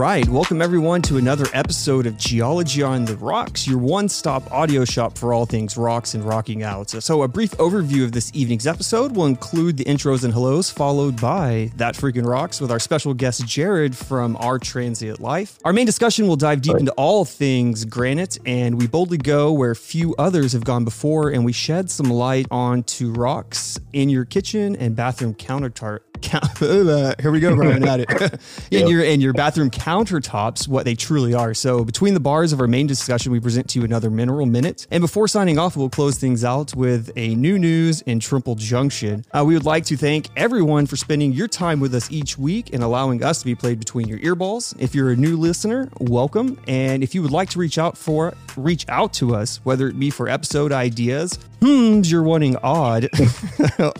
right. Welcome everyone to another episode of Geology on the Rocks, your one-stop audio shop for all things rocks and rocking out. So, a brief overview of this evening's episode will include the intros and hellos, followed by that freaking rocks with our special guest Jared from Our Transient Life. Our main discussion will dive deep into all things granite, and we boldly go where few others have gone before, and we shed some light onto rocks in your kitchen and bathroom countertop. Here we go, Brian at it. in your in your bathroom countertops, what they truly are. So between the bars of our main discussion, we present to you another mineral minute. And before signing off, we'll close things out with a new news in Trimble Junction. Uh, we would like to thank everyone for spending your time with us each week and allowing us to be played between your earballs. If you're a new listener, welcome. And if you would like to reach out for reach out to us, whether it be for episode ideas, hmm, you're wanting odd,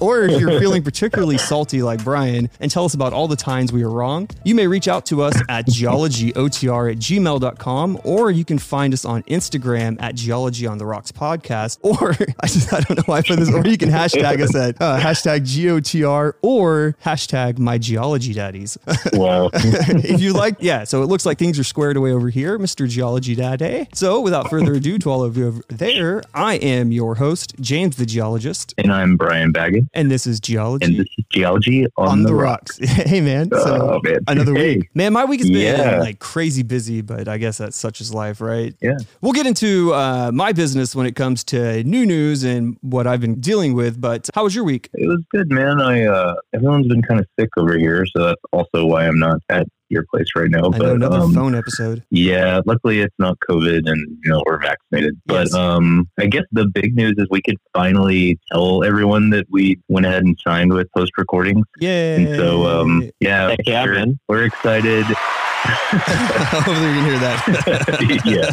or if you're feeling particularly salty like Brian and tell us about all the times we were wrong, you may reach out to us at geologyotr at gmail.com, or you can find us on Instagram at geology on the rocks podcast, or I, just, I don't know why I put this, or you can hashtag us at uh, hashtag GOTR or hashtag my geology daddies. Wow. if you like, yeah, so it looks like things are squared away over here, Mr. Geology Daddy. So without further ado to all of you over there, I am your host, James the Geologist. and I'm Brian Baggett, And this is Geology and this is Geology on, on, the, Rocks. rocks. hey man, so Oh, man. another Hey. week. Man, my week has been Yeah. like crazy busy, but I guess that's such is life, right? Yeah. We'll get into uh, my business when it comes to new news and what I've been dealing with. But how was your week? It was good, man. I uh, everyone's been kind of sick over here, so that's also why I'm not at your place right now. I know But another um, phone episode. yeah, luckily it's not COVID, and you know we're vaccinated. But Yes. um, I guess the big news is we could finally tell everyone that we went ahead and signed with Post Recordings. Yay! And so, um, yeah, Heck yeah, we're, man. we're excited. hopefully you can hear that. yeah.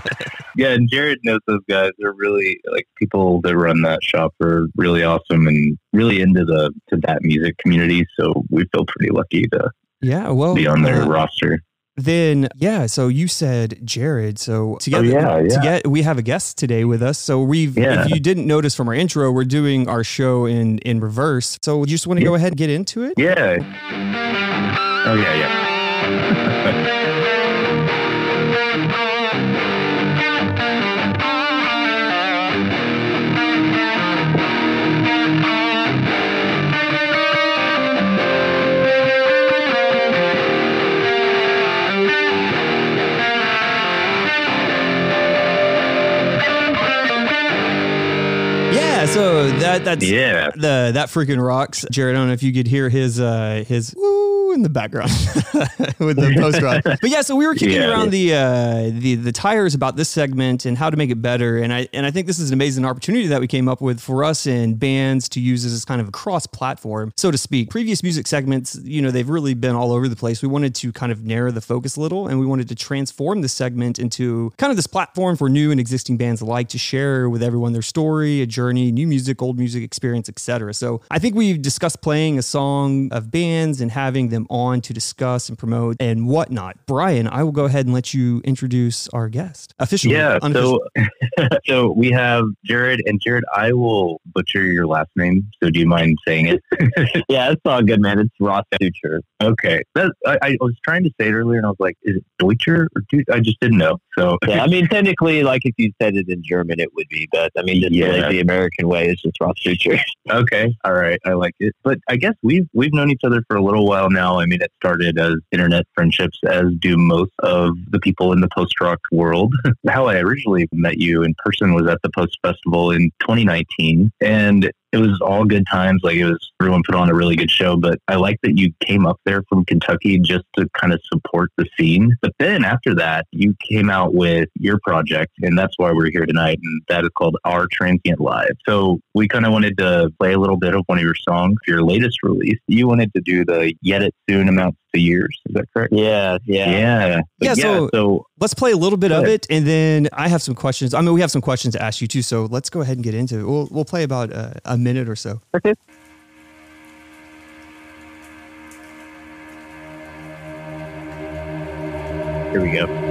Yeah, and Jared knows those guys. They're really like people that run that shop are really awesome and really into the to that music community. So we feel pretty lucky to yeah, well, be on their uh, roster. Then yeah, so you said Jared. So together, Oh, yeah, to yeah. get we have a guest today with us. So we've, Yeah. if you didn't notice from our intro, we're doing our show in in reverse. So you just want to Yeah. go ahead and get into it? Yeah. Oh yeah, yeah. So that that's Yeah. the that freaking rocks, Jared. I don't know if you could hear his uh his woo in the background with the post rock. But yeah, so we were kicking Yeah. around the uh the the tires about this segment and how to make it better. And I and I think this is an amazing opportunity that we came up with for us and bands to use this as kind of a cross platform, so to speak. Previous music segments, you know, they've really been all over the place. We wanted to kind of narrow the focus a little and we wanted to transform this segment into kind of this platform for new and existing bands alike to share with everyone their story, a journey, new music, old music experience, etc. So I think we've discussed playing a song of bands and having them on to discuss and promote and whatnot. Brian, I will go ahead and let you introduce our guest officially. Yeah. So so we have Jared and Jared, I will butcher your last name. So do you mind saying it? Yeah, it's all good, man. It's Ross Future. Okay. That, I, I was trying to say it earlier and I was like, is it Deutscher or Deutsch? I just didn't know. So Yeah, I mean, technically, like if you said it in German, it would be, but I mean, just Yeah. like the American way is just Ross Future. Okay, all right, I like it. But I guess we've we've known each other for a little while now. I mean, it started as internet friendships, as do most of the people in the post rock world. How I originally met you in person was at the Post Festival in 2019, and it was all good times. Like it was everyone put on a really good show. But I like that you came up there from Kentucky just to kind of support the scene. But then after that, you came out with your project, and that's why we're here tonight. And that is called Our Transient Life. So we kind of wanted to play a little bit of one of your songs, your latest release. You wanted to do the Yet It Soon Amounts to Years. Is that correct? Yeah, yeah. Yeah. But Yeah, so- so Let's play a little bit of it, and then I have some questions. I mean, we have some questions to ask you too. So let's go ahead and get into it. We'll we'll play about uh, a minute or so. Okay. here we go.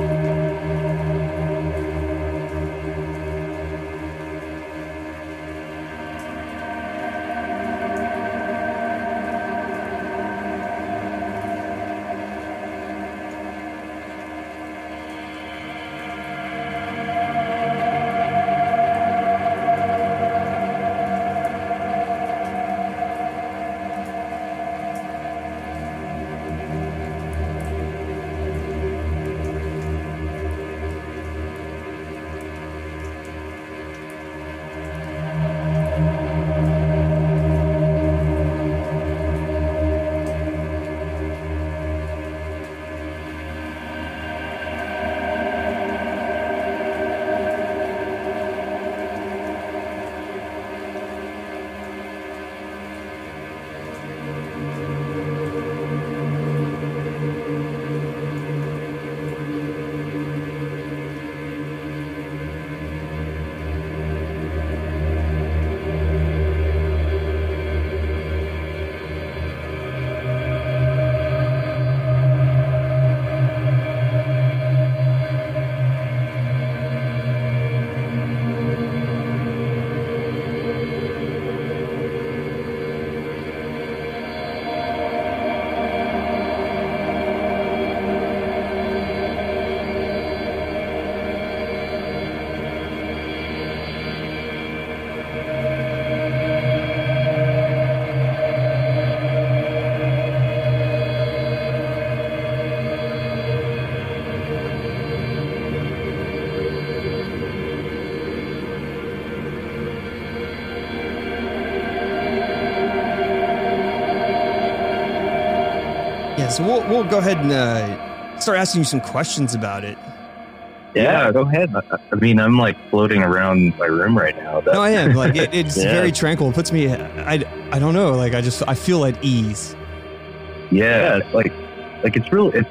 Yeah, so we'll, we'll go ahead and uh, start asking you some questions about it. Yeah, go ahead. I, I mean, I'm like floating around my room right now. No, I am. Like it, it's Yeah. very tranquil. It puts me. I, I don't know. Like I just I feel at ease. yeah, it's like like it's real. It's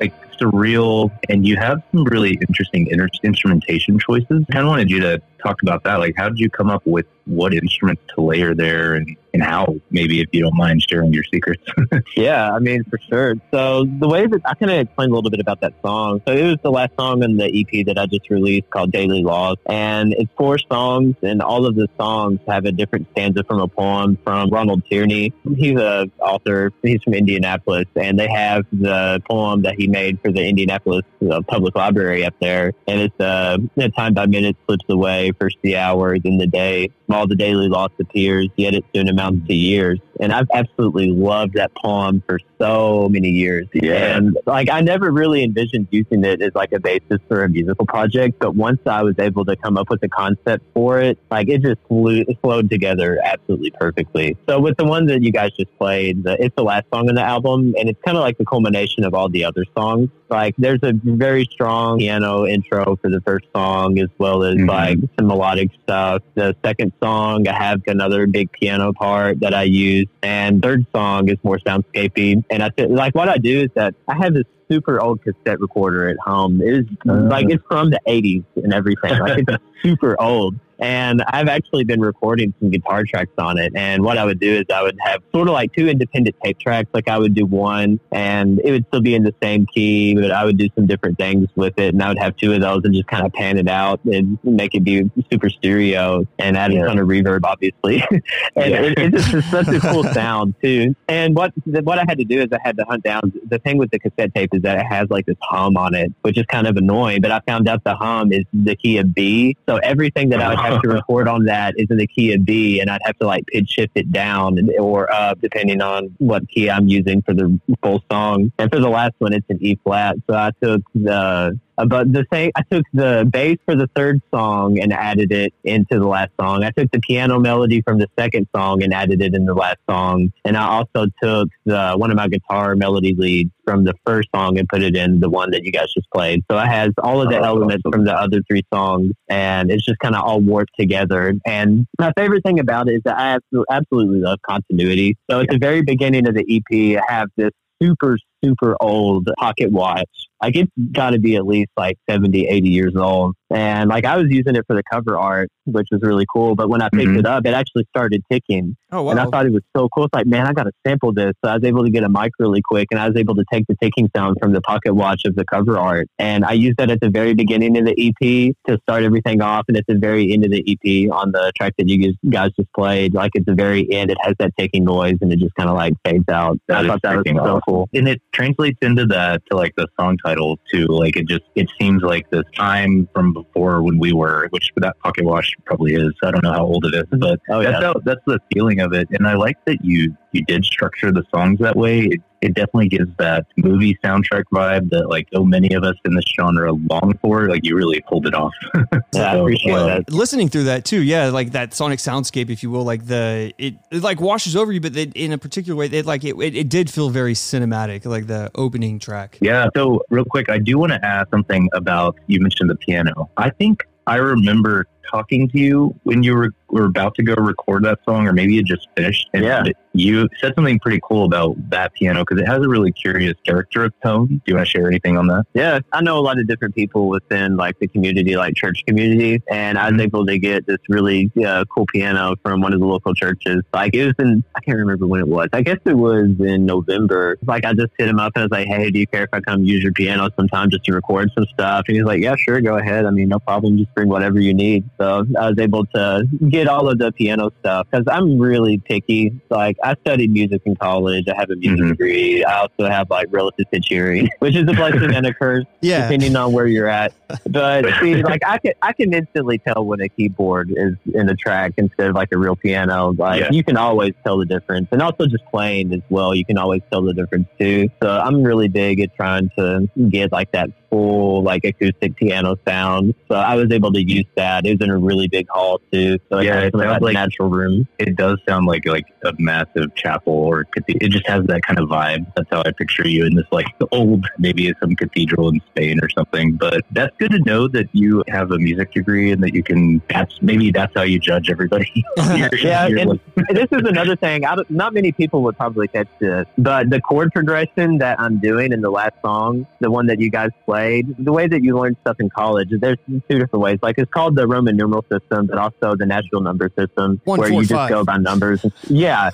like surreal, and you have some really interesting inter- instrumentation choices. I kind of wanted you to talk about that. Like, how did you come up with what instruments to layer there, and and how? Maybe if you don't mind sharing your secrets. Yeah, I mean, for sure. So the way that I kind of explained a little bit about that song. So it was the last song on the EP that I just released called Daily Loss. And it's four songs and all of the songs have a different stanza from a poem from Ronald Tierney. He's a author. He's from Indianapolis and they have the poem that he made for the Indianapolis uh, Public Library up there. And it's uh, time by minute slips away, first the hours in the day. All the daily loss appears, yet it soon amounts to years. And I've absolutely loved that poem for so many years. Yeah. And like I never really envisioned using it as like a basis for a musical project, but once I was able to come up with a concept for it, like it just flew, flowed together absolutely perfectly. So with the one that you guys just played, the, it's the last song on the album, and it's kind of like the culmination of all the other songs. Like there's a very strong piano intro for the first song, as well as Mhm. like some melodic stuff. The second song, I have another big piano part that I use, and third song is more soundscapey. And I feel like what I do is that I have this super old cassette recorder at home. It is Uh. like it's from the 80s and everything. Like it's super old. And I've actually been recording some guitar tracks on it. And what I would do is I would have sort of like two independent tape tracks. Like I would do one and it would still be in the same key, but I would do some different things with it. And I would have two of those and just kind of pan it out and make it be super stereo and add Yeah. a ton of reverb, obviously. and Yeah. it, it's just such a cool sound too. And what what I had to do is I had to hunt down the thing with the cassette tape is that it has like this hum on it, which is kind of annoying. But I found out the hum is the key of B, so everything that I would have to record on that is in the key of B, and I'd have to like pitch shift it down or up depending on what key I'm using for the full song. And for the last one, it's an E flat. So I took the uh, but the thing, I took the bass for the third song and added it into the last song. I took the piano melody from the second song and added it in the last song. And I also took the one of my guitar melody leads from the first song and put it in the one that you guys just played. So it has all of the Oh, elements awesome. from the other three songs, and it's just kind of all warped together. And my favorite thing about it is that I absolutely love continuity. So at the very beginning of the EP, I have this super super old pocket watch like it's got to be at least like 70 80 years old and like i was using it for the cover art which was really cool but when i picked Mhm. it up it actually started ticking Oh wow. and I thought it was so cool. It's like, man, I got to sample this. So I was able to get a mic really quick and I was able to take the ticking sound from the pocket watch of the cover art. And I used that at the very beginning of the EP to start everything off. And at the very end of the EP on the track that you guys- just played, like at the very end, it has that ticking noise and it just kind of like fades out. That I thought that was so awesome. cool. and it translates into that to like the song title too. Like it just it seems like this time from before when we were, which that pocket watch probably is. I don't know how old it is, but Oh, that's how, that's the feeling of it. And I like that you you did structure the songs that way. It, it definitely gives that movie soundtrack vibe that like so many of us in this genre long for. Like you really pulled it off. Yeah, I appreciate uh, that. Listening through that too, yeah, like that sonic soundscape, if you will, like the it, it like washes over you, but it, in a particular way, it like it, it, it did feel very cinematic, like the opening track. Yeah. So, real quick, I do want to ask something about you mentioned the piano. I think I remember talking to you when you were, were about to go record that song, or maybe you just finished. And Yeah. You said something pretty cool about that piano because it has a really curious character of tone. Do you want to share anything on that? Yeah, I know a lot of different people within like the community, like church community, and I was Mhm. able to get this really uh, cool piano from one of the local churches. Like it was in, I can't remember when it was. I guess it was in November. Like I just hit him up and I was like, "Hey, do you care if I come use your piano sometime just to record some stuff?" And he's like, "Yeah, sure, go ahead. I mean, no problem. Just bring whatever you need." So I was able to get all of the piano stuff because I'm really picky. Like I studied music in college. I have a music Mhm. degree. I also have like relative pitch hearing, which is a blessing and a curse Yeah, depending on where you're at. But see, like I can I can instantly tell when a keyboard is in a track instead of like a real piano. Like Yeah. you can always tell the difference, and also just playing as well, you can always tell the difference too. So I'm really big at trying to get like that full like acoustic piano sound. So I was able to use that. It was in a really big hall too. So Yeah, it sounds like- natural room. It does sound like like a massive chapel or cathe- it just has that kind of vibe. That's how I picture you in this like old, maybe some cathedral in Spain or something. But that's good to know that you have a music degree and that you can. That's maybe that's how you judge everybody. You're- Yeah, you're and- like- this is another thing. I don't, not many people would probably catch this, but the chord progression that I'm doing in the last song, the one that you guys played, the way that you learn stuff in college, there's two different ways. Like it's called the Roman numeral system, but also the natural number system, One, where four, you just five. go by numbers. Yeah.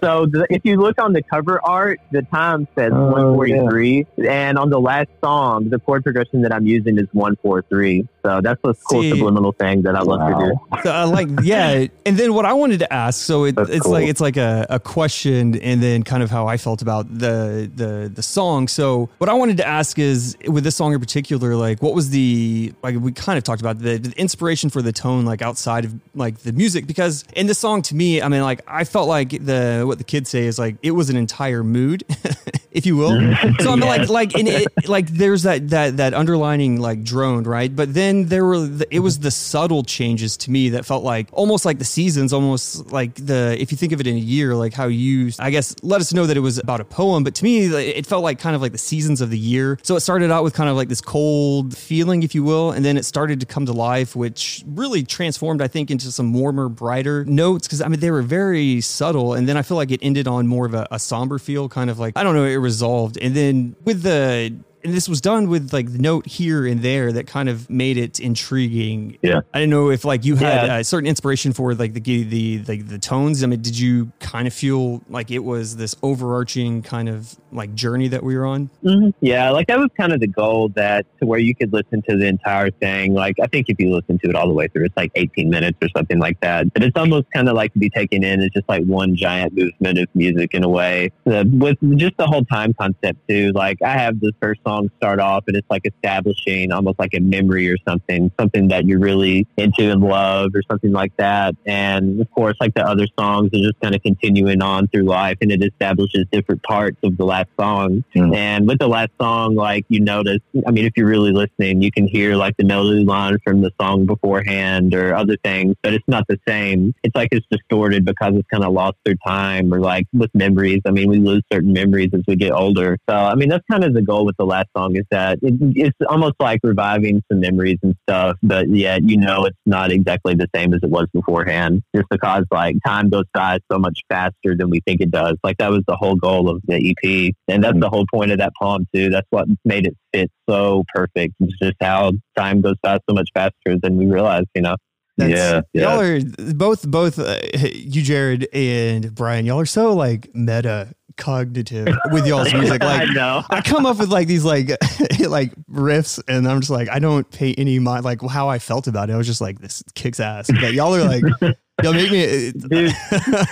so the, if you look on the cover art, the time says Oh, 143, and on the last song, the chord progression that I'm using is 143. So that's a cool See- subliminal thing that I love to do. So I like yeah, and then what I wanted to ask, so it, it's cool. like it's like a, a question, and then kind of how I felt about the the the song. So what I wanted to ask is, with this song in particular, like what was the like we kind of talked about the, the inspiration for the tone, like outside of like the music, because in this song to me, I mean, like I felt like the what the kids say is like it was an entire mood, if you will. So I mean, like like in it, like there's that that that underlining like drone, right? But then there were the, it was the subtle changes to me that felt like almost like the seasons, almost like the if you think of it in a year, like how you I guess let us know that it was about a poem, but to me it felt like kind of like the seasons of the year. So it started out with kind of like this cold feeling, if you will, and then it started to come to life, which really transformed, I think, into some warmer, brighter notes because I mean they were very subtle, and then I feel like it ended on more of a, a somber feel, kind of like I don't know, it resolved, and then with the and this was done with like the note here and there that kind of made it intriguing. Yeah. I don't know if like you had Yeah. a certain inspiration for like the the the the tones. I mean, did you kind of feel like it was this overarching kind of like journey that we were on? hmm Yeah, like that was kind of the goal that to where you could listen to the entire thing. Like I think if you listen to it all the way through, it's like 18 minutes or something like that. But it's almost kind of like to be taken in as just like one giant movement of music in a way. The, with just the whole time concept too. Like I have this first song start off and it's like establishing almost like a memory or something, something that you're really into and love or something like that. And of course, like the other songs are just kind of continuing on through life and it establishes different parts of the last song. Mm. And with the last song, like you notice, I mean, if you're really listening, you can hear like the melody line from the song beforehand or other things, but it's not the same. It's like it's distorted because it's kind of lost through time or like with memories. I mean, we lose certain memories as we get older. So, I mean, that's kind of the goal with the last song is that it, it's almost like reviving some memories and stuff, but yet, you know, it's not exactly the same as it was beforehand just because like time goes by so much faster than we think it does. Like that was the whole goal of the EP. And that's the whole point of that poem too. That's what made it fit so perfect. It's just how time goes by so much faster than we realize, you know? Yeah, yeah. Y'all are both both uh, you, Jared and Brian. Y'all are so like meta cognitive with y'all's music. Like I know. I come up with like these like like riffs, and I'm just like I don't pay any mind like how I felt about it. I was just like this kicks ass. But y'all are like y'all make me. It, Dude, I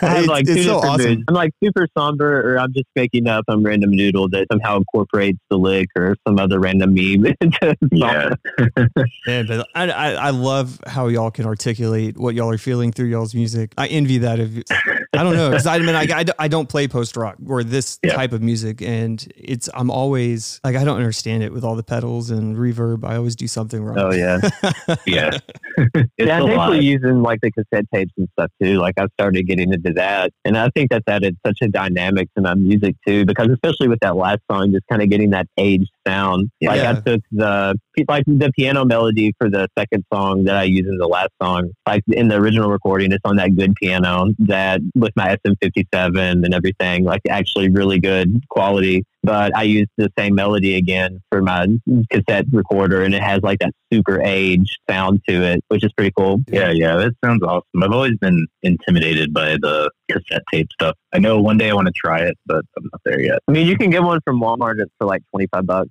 have it's, like two it's so different awesome. moods. I'm like super somber, or I'm just making up some random noodle that somehow incorporates the lick or some other random meme into Yeah. song. Yeah, but I, I I love how y'all can articulate what y'all are feeling through y'all's music. I envy that of you. I don't know because I mean I, I, I don't play post rock or this Yeah. type of music, and it's I'm always like I don't understand it with all the pedals and reverb. I always do something wrong. Oh yeah, yeah. it's yeah. a I'm lot. thankfully using like the cassette tapes and stuff too. Like I've started getting into that, and I think that's added such a dynamic to my music too. Because especially with that last song, just kind of getting that aged sound. Like Yeah. I took the like the piano melody for the second song that I used in the last song. Like in the original recording, it's on that good piano that with my SM57 and everything, like actually really good quality. But I used the same melody again for my cassette recorder, and it has like that super aged sound to it, which is pretty cool. Yeah, yeah, that sounds awesome. I've always been intimidated by the cassette tape stuff. I know one day I want to try it, but I'm not there yet. I mean, you can get one from Walmart for like twenty five bucks.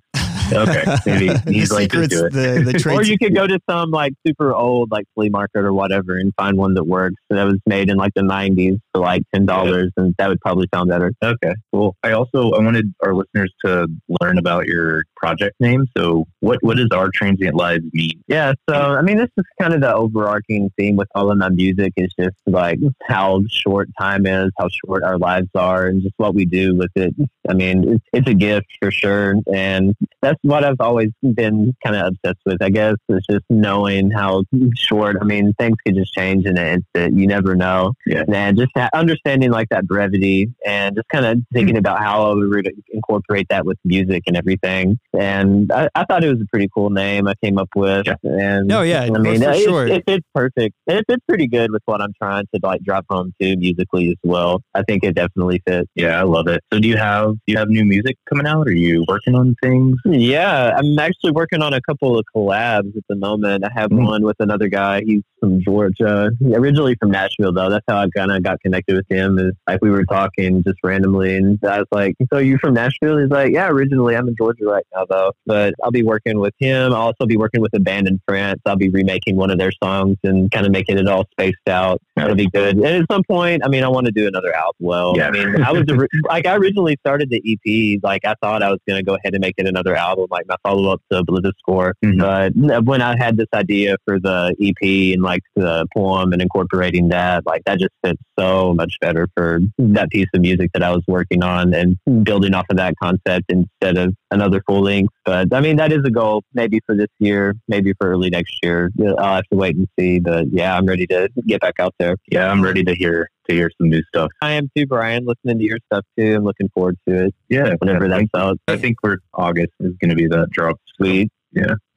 Okay, maybe he's like, secrets, do it. the the or you could go to some like super old like flea market or whatever and find one that works that was made in like the 90s for like $10 and that would probably sound better Okay, cool. I also I wanted our listeners to learn about your project name. So, what what does our transient lives mean? yeah so i mean this is kind of the overarching theme with all of my music is just like how short time is how short our lives are and just what we do with it i mean it's, it's a gift for sure and that's what I've always been kind of obsessed with. I guess is just knowing how short. I mean, things could just change in an instant. You never know. Yeah. And just ha- understanding like that brevity and just kind of thinking mm-hmm. about how I would incorporate that with music and everything. And I, I thought it was a pretty cool name I came up with. Yeah. And Oh, yeah, I mean, it, sure. it fits perfect. It fits pretty good with what I'm trying to like drop home to musically as well. I think it definitely fits. Yeah, I love it. So do you have do you have new music coming out? Are you working on things? Yeah, I'm actually working on a couple of collabs at the moment. I have Mm. one with another guy. He's from Georgia, originally from Nashville, though. That's how I kind of got connected with him. Is like we were talking just randomly, and I was like, "So you from Nashville?" He's like, "Yeah, originally I'm in Georgia right now, though." But I'll be working with him. I'll also be working with a band in France. I'll be remaking one of their songs and kind of making it all spaced out. That'll be good. And at some point, I mean, I want to do another album. Well, Yeah. I mean, I was like, I originally started the EP. Like, I thought I was going to go ahead and make it another album, like my follow up to Blizzard Score. Mhm. But when I had this idea for the EP and like the poem and incorporating that, like that just fits so much better for that piece of music that I was working on and building off of that concept instead of another full length. But I mean, that is a goal maybe for this year, maybe for early next year. I'll have to wait and see. But yeah, I'm ready to get back out there. Yeah, I'm ready to hear to hear some new stuff. I am too, Brian, listening to your stuff too. I'm looking forward to it Yeah, whenever yeah, that's out. I think we're August is going to be the drop. Sweet.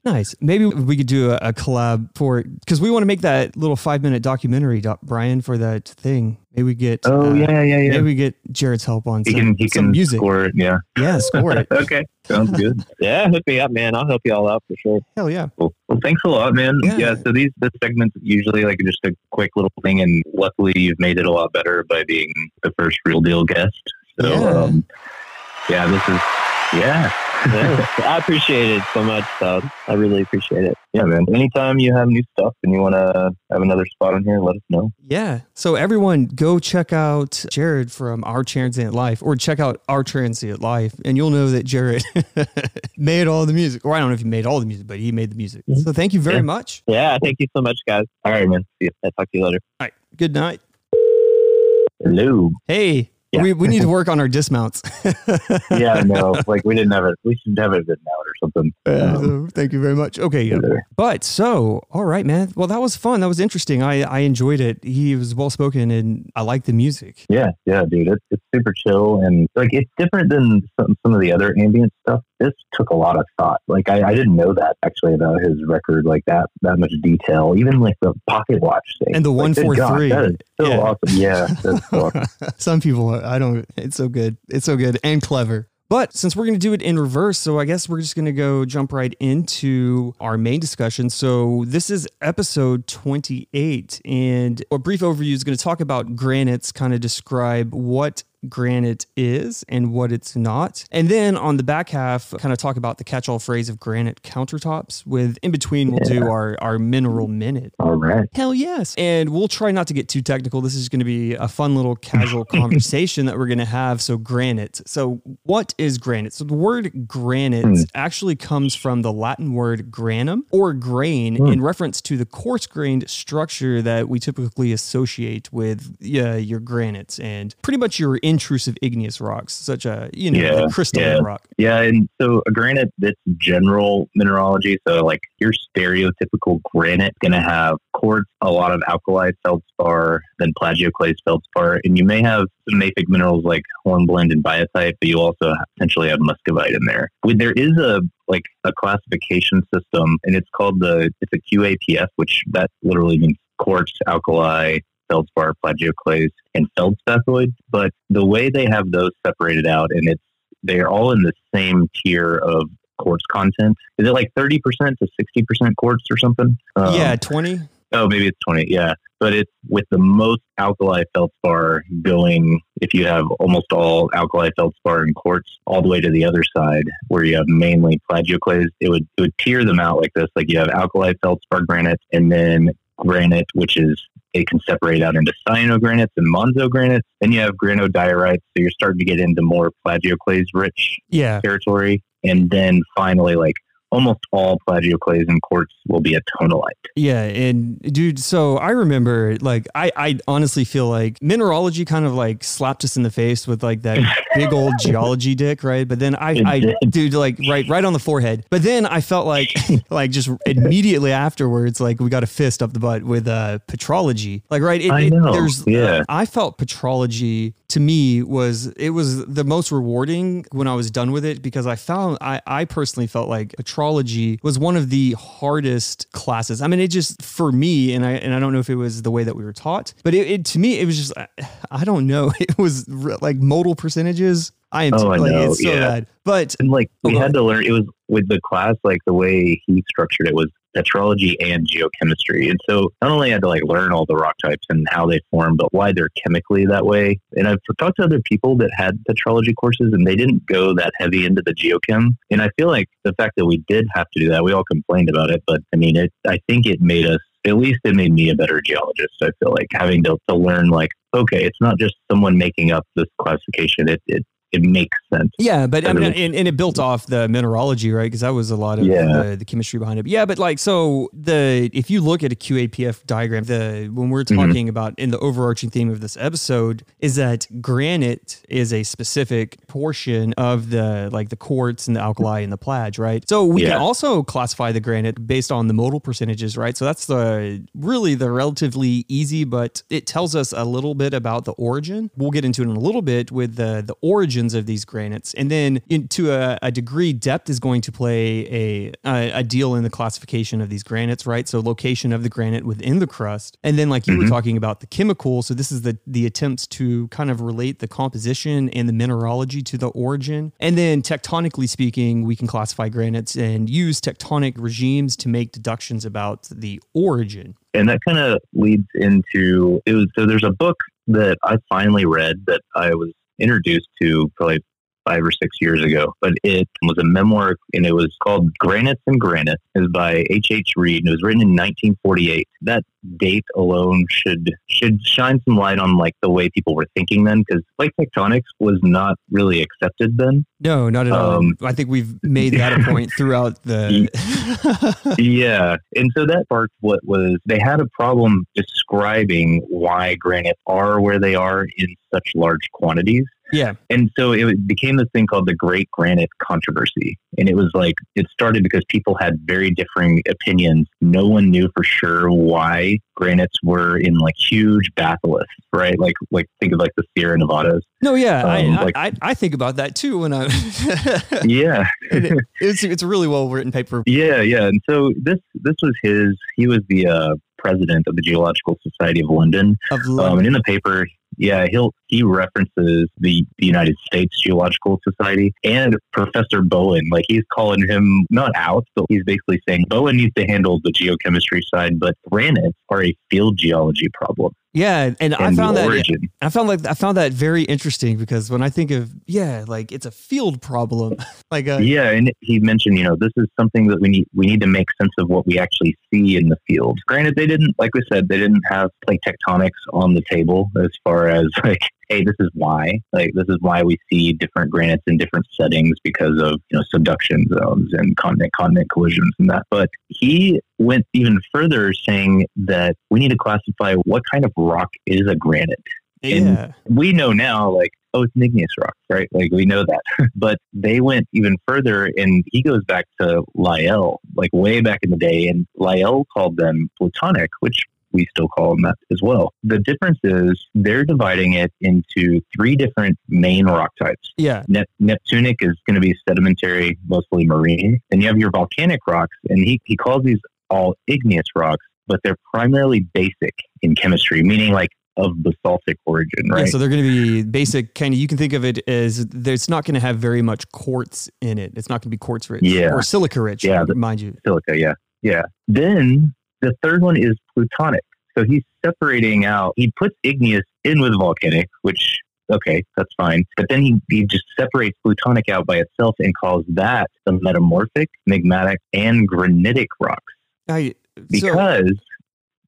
Nice. Maybe we could do a, a collab for because we want to make that little five minute documentary, doc, Brian, for that thing. Maybe we get. Oh uh, yeah, yeah, yeah. Maybe we get Jared's help on he some, can he some can music. score it. Yeah. Yeah, score it. okay, sounds good. Yeah, hook me up, man. I'll help you all out for sure. Hell yeah. Cool. Well, thanks a lot, man. Yeah. Yeah. so these this segment's usually like just a quick little thing, and luckily you've made it a lot better by being the first real deal guest. So Yeah. um, yeah, this is yeah. Yeah, I appreciate it so much, though. I really appreciate it. Yeah, man. Anytime you have new stuff and you want to have another spot on here, let us know. Yeah. So everyone go check out Jared from Our Transient Life or check out Our Transient Life and you'll know that Jared made all the music. Or I don't know if he made all the music, but he made the music. Mhm. So thank you very Yeah. much. Yeah, thank you so much, guys. All right, man. See ya. I'll talk to you later. All right. Good night. Hello. Hey, Yeah. we, we need to work on our dismounts. Yeah, no, like we didn't have it. We should have it written out or something. Yeah, Um, thank you very much. Okay. yeah. But so, all right, man. Well, that was fun. That was interesting. I, I enjoyed it. He was well spoken and I like the music. Yeah, yeah, dude. It's, it's super chill and like it's different than some, some of the other ambient stuff. This took a lot of thought. Like I, I didn't know that actually about his record, like that that much detail. Even like the pocket watch thing And the Like, good God, 143. That is so Yeah. awesome. Yeah, that's so awesome. Some people, I don't, it's so good. It's so good and clever. But since we're going to do it in reverse, so I guess we're just going to go jump right into our main discussion. So this is episode 28, and a brief overview is going to talk about granites, kind of describe what granite is and what it's not. And then on the back half, kind of talk about the catch all phrase of granite countertops. With in between, we'll do our, our mineral minute. All right. Hell yes. And we'll try not to get too technical. This is going to be a fun little casual conversation that we're going to have. So, granite. So, what is granite? So, the word granite Hmm. actually comes from the Latin word granum or grain Hmm. in reference to the coarse grained structure that we typically associate with uh, your granites and pretty much your intrusive igneous rocks, such a, you know, Yeah, crystalline yeah. rock. Yeah, and so uh, a granite, that's general mineralogy. So like your stereotypical granite going to have quartz, a lot of alkali feldspar, then plagioclase feldspar, and you may have some mafic minerals like hornblende and biotite, but you also potentially have muscovite in there. When There is a like a classification system, and it's called the it's a QAPF, which that literally means quartz, alkali, feldspar, plagioclase, and feldspathoid. But the way they have those separated out, and it's they're all in the same tier of quartz content. Is it like thirty percent to sixty percent quartz or something? Um, yeah, 20. Oh, maybe it's twenty. Yeah, but it's with the most alkali feldspar going. If you have almost all alkali feldspar and quartz, all the way to the other side, where you have mainly plagioclase, it would it would tier them out like this. Like you have alkali feldspar granite, and then granite, which is it can separate out into syenogranites and monzogranites. Then you have granodiorites, so you're starting to get into more plagioclase rich Yeah. territory. And then finally, like almost all plagioclase and quartz will be a tonalite. Yeah, and dude, so I remember like I, I honestly feel like mineralogy kind of like slapped us in the face with like that big old geology dick, right? But then I, It I dude, like right right on the forehead. But then I felt like like just immediately afterwards, like we got a fist up the butt with uh petrology. Like right, it, I it- know, there's yeah. I felt petrology to me was it was the most rewarding when I was done with it because I found I, I personally felt like petrology was one of the hardest classes. I mean, it just for me, and I and I don't know if it was the way that we were taught, but it, it to me it was just I, I don't know. It was re- like modal percentages. I am Oh, I like know, it's so yeah. bad, but And like we had to learn it was with the class, like the way he structured it was petrology and geochemistry. And so not only had to like learn all the rock types and how they form, but why they're chemically that way. And I've talked to other people that had petrology courses and they didn't go that heavy into the geochem. And I feel like the fact that we did have to do that, we all complained about it, but I mean it I think it made us at least it made me a better geologist. I feel like having to, to learn like, okay, it's not just someone making up this classification. It it it makes sense. Yeah, but I mean, and, and it built off the mineralogy, right? Because that was a lot of Yeah. the, the chemistry behind it. Yeah, but like, so the if you look at a QAPF diagram, the when we're Mhm. talking about in the overarching theme of this episode is that granite is a specific portion of the like the quartz and the alkali and the plage, right? So we can also classify the granite based on the modal percentages, right? So that's the really the relatively easy, but it tells us a little bit about the origin. We'll get into it in a little bit with the the origins of these granites, and then in, to a, a degree, depth is going to play a, a a deal in the classification of these granites, right? So location of the granite within the crust, and then like you were Mhm. talking about the chemical. So this is the the attempts to kind of relate the composition and the mineralogy to the origin, and then tectonically speaking, we can classify granites and use tectonic regimes to make deductions about the origin. and that kind of leads into it was so there's a book that I finally read that I was introduced to probably five or six years ago, but it was a memoir and it was called Granites and Granite. It was by H. H. Read and it was written in 1948. That date alone should should shine some light on like the way people were thinking then because plate tectonics was not really accepted then. No, not at all. Um, I think we've made that a point throughout the. yeah. And so that sparked what was they had a problem describing why granites are where they are in such large quantities. Yeah, And so it became this thing called the Great Granite Controversy. And it was like, it started because people had very differing opinions. No one knew for sure why granites were in like huge batholiths, right? Like, like think of like the Sierra Nevadas. no, yeah, Um, I, like- I, I think about that too when I. Yeah. It- it's it's a really well written paper. Yeah, yeah. And so this this was his. He was the uh, president of the Geological Society of London. Of Um, London. and in the paper, yeah, he'll he references the, the United States Geological Society and Professor Bowen. Like he's calling him not out, but he's basically saying Bowen needs to handle the geochemistry side, but granites are a field geology problem. Yeah, and, I found that origin. I found like I found that very interesting because when I think of yeah, like it's a field problem, like uh, yeah, and he mentioned, you know, this is something that we need we need to make sense of what we actually see in the field. Granted, they didn't, like we said, they didn't have plate tectonics on the table as far as like, hey, this is why, like this is why we see different granites in different settings because of you know subduction zones and continent continent collisions and that. But he went even further, saying that we need to classify what kind of rock is a granite yeah, we know now, like, oh, it's an igneous rock, right? Like, we know that. but they went even further, and he goes back to Lyell, like, way back in the day, and Lyell called them plutonic, which we still call them that as well. The difference is they're dividing it into three different main rock types. yeah, Nep- Neptunic is going to be sedimentary, mostly marine. Then you have your volcanic rocks, and he, he calls these all igneous rocks, but they're primarily basic in chemistry, meaning like of basaltic origin, right? yeah. So they're going to be basic kind of. You can think of it as there's not going to have very much quartz in it. It's not going to be quartz rich, Yeah. or silica rich, Yeah, mind you. Silica, yeah. Yeah. Then the third one is plutonic. So he's separating out, he puts igneous in with volcanic, which, okay, that's fine. But then he, he just separates plutonic out by itself and calls that the metamorphic, magmatic, and granitic rocks. I, so, Because,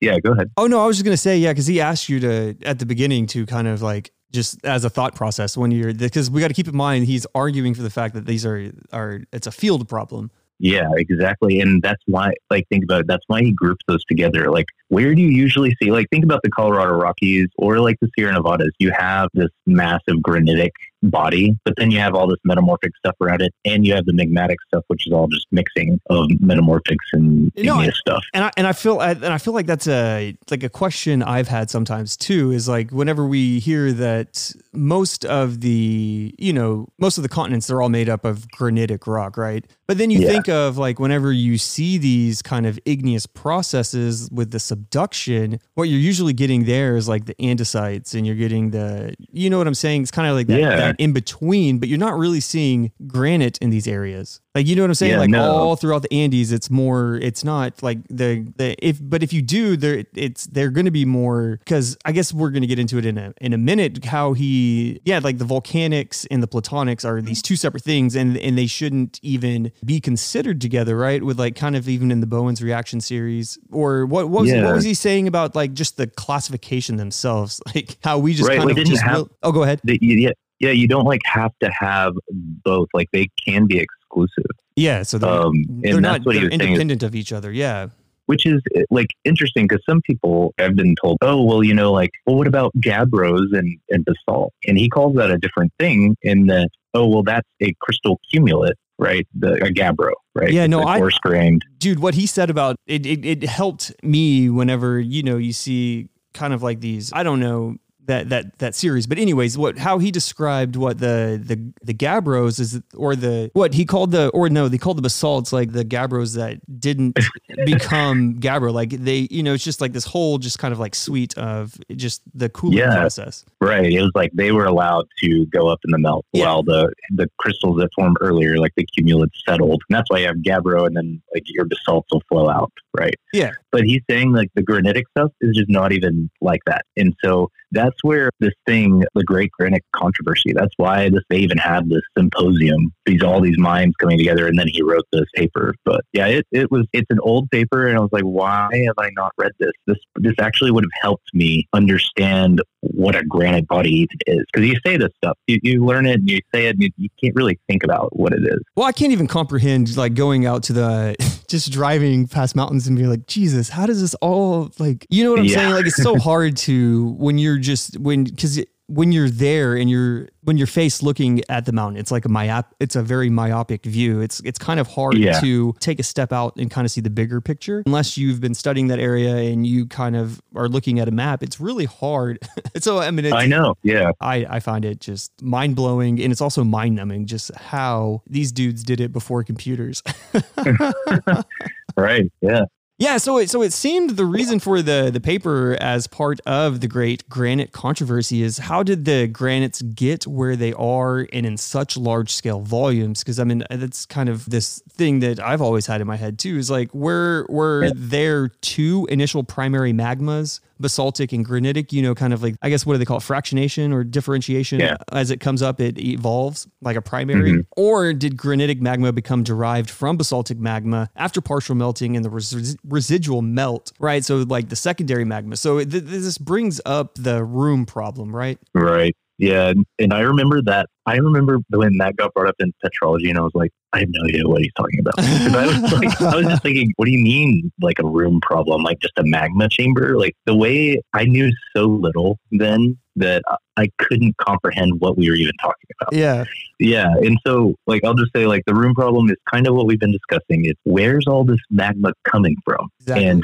yeah, go ahead. oh no, I was just going to say yeah, because he asked you to at the beginning to kind of like just as a thought process when you're because we got to keep in mind he's arguing for the fact that these are are it's a field problem Yeah, exactly. And that's why, like, think about it. That's why he groups those together. Like, where do you usually see, like, think about the Colorado Rockies or like the Sierra Nevadas. You have this massive granitic body, but then you have all this metamorphic stuff around it, and you have the magmatic stuff, which is all just mixing of metamorphics and No, igneous stuff. And I and I feel and I feel like that's a like a question I've had sometimes too is like whenever we hear that most of the you know most of the continents they're all made up of granitic rock, right? But then you Yeah. think of like whenever you see these kind of igneous processes with the subduction, what you're usually getting there is like the andesites and you're getting the you know what I'm saying? It's kind of like that, Yeah. that in between, but you're not really seeing granite in these areas. Like you know what I'm saying? Yeah, like no. all throughout the Andes, it's more. It's not like the the if. But if you do, there it's they're going to be more because I guess we're going to get into it in a in a minute. How he yeah, like the volcanics and the plutonics are these two separate things, and and they shouldn't even be considered together, right? With like kind of even in the Bowen's reaction series, or what what was, Yeah. what was he saying about like just the classification themselves, like how we just Right, kind we of just have- will- oh go ahead you- yeah, yeah, you don't like have to have both. Like, they can be exclusive. yeah, so they're, Um, they're not they're saying is- independent of each other, yeah. which is eh, like interesting because some people have been told, oh, well, you know, like, well, what about gabbros and, and basalt? And he calls that a different thing in that, oh, well, that's a crystal cumulate, right? The, a gabbro, right? Yeah, no, I- coarse grained. dude what he said about it, it it helped me whenever you know you see kind of like these i don't know that that that series but anyways what how he described what the the the gabbros is or the what he called the or no they called the basalts like the gabbros that didn't become gabbro like they you know it's just like this whole just kind of like suite of just the cooling Yeah. process Right. It was like they were allowed to go up in the melt Yeah. while the the crystals that formed earlier, like the cumulates, settled. And that's why you have gabbro, and then like your basalts will flow out, right? Yeah. But he's saying like the granitic stuff is just not even like that, and so that's where this thing, the Great Granitic Controversy, that's why this they even had this symposium, these all these minds coming together, and then he wrote this paper. But yeah, it, it was it's an old paper, and I was like, why have I not read this? This this actually would have helped me understand what a granite body is. Because you say this stuff, you, you learn it, and you say it, and you, you can't really think about what it is. Well, I can't even comprehend like going out to the just driving past mountains and be like, Jesus, how does this all like you know what I'm Yeah. saying? Like it's so hard to when you're just when because when you're there and you're when you're face looking at the mountain, it's like a myop it's a very myopic view. It's it's kind of hard Yeah. to take a step out and kind of see the bigger picture. Unless you've been studying that area and you kind of are looking at a map, it's really hard. so I mean it's, I know, yeah, I, I find it just mind blowing and it's also mind numbing just how these dudes did it before computers. right, yeah, yeah, so it so it seemed the reason for the the paper as part of the great granite controversy is how did the granites get where they are and in such large scale volumes? Because I mean that's kind of this thing that I've always had in my head too. Is like were were there two initial primary magmas, basaltic and granitic? You know, kind of like I guess what do they call it, fractionation or differentiation? Yeah. As it comes up, it evolves like a primary, Mhm. or did granitic magma become derived from basaltic magma after partial melting and the res- residual melt? Right. So like the secondary magma. So th- this brings up the room problem, right? right, yeah. And, and I remember that. I remember when that got brought up in petrology, and I was like, I have no idea what he's talking about. I was like, I was just thinking, what do you mean, like a room problem, like just a magma chamber? Like the way I knew so little then that I- I couldn't comprehend what we were even talking about. Yeah. Yeah, and so like I'll just say like the room problem is kind of what we've been discussing. Is where's all this magma coming from? Exactly. And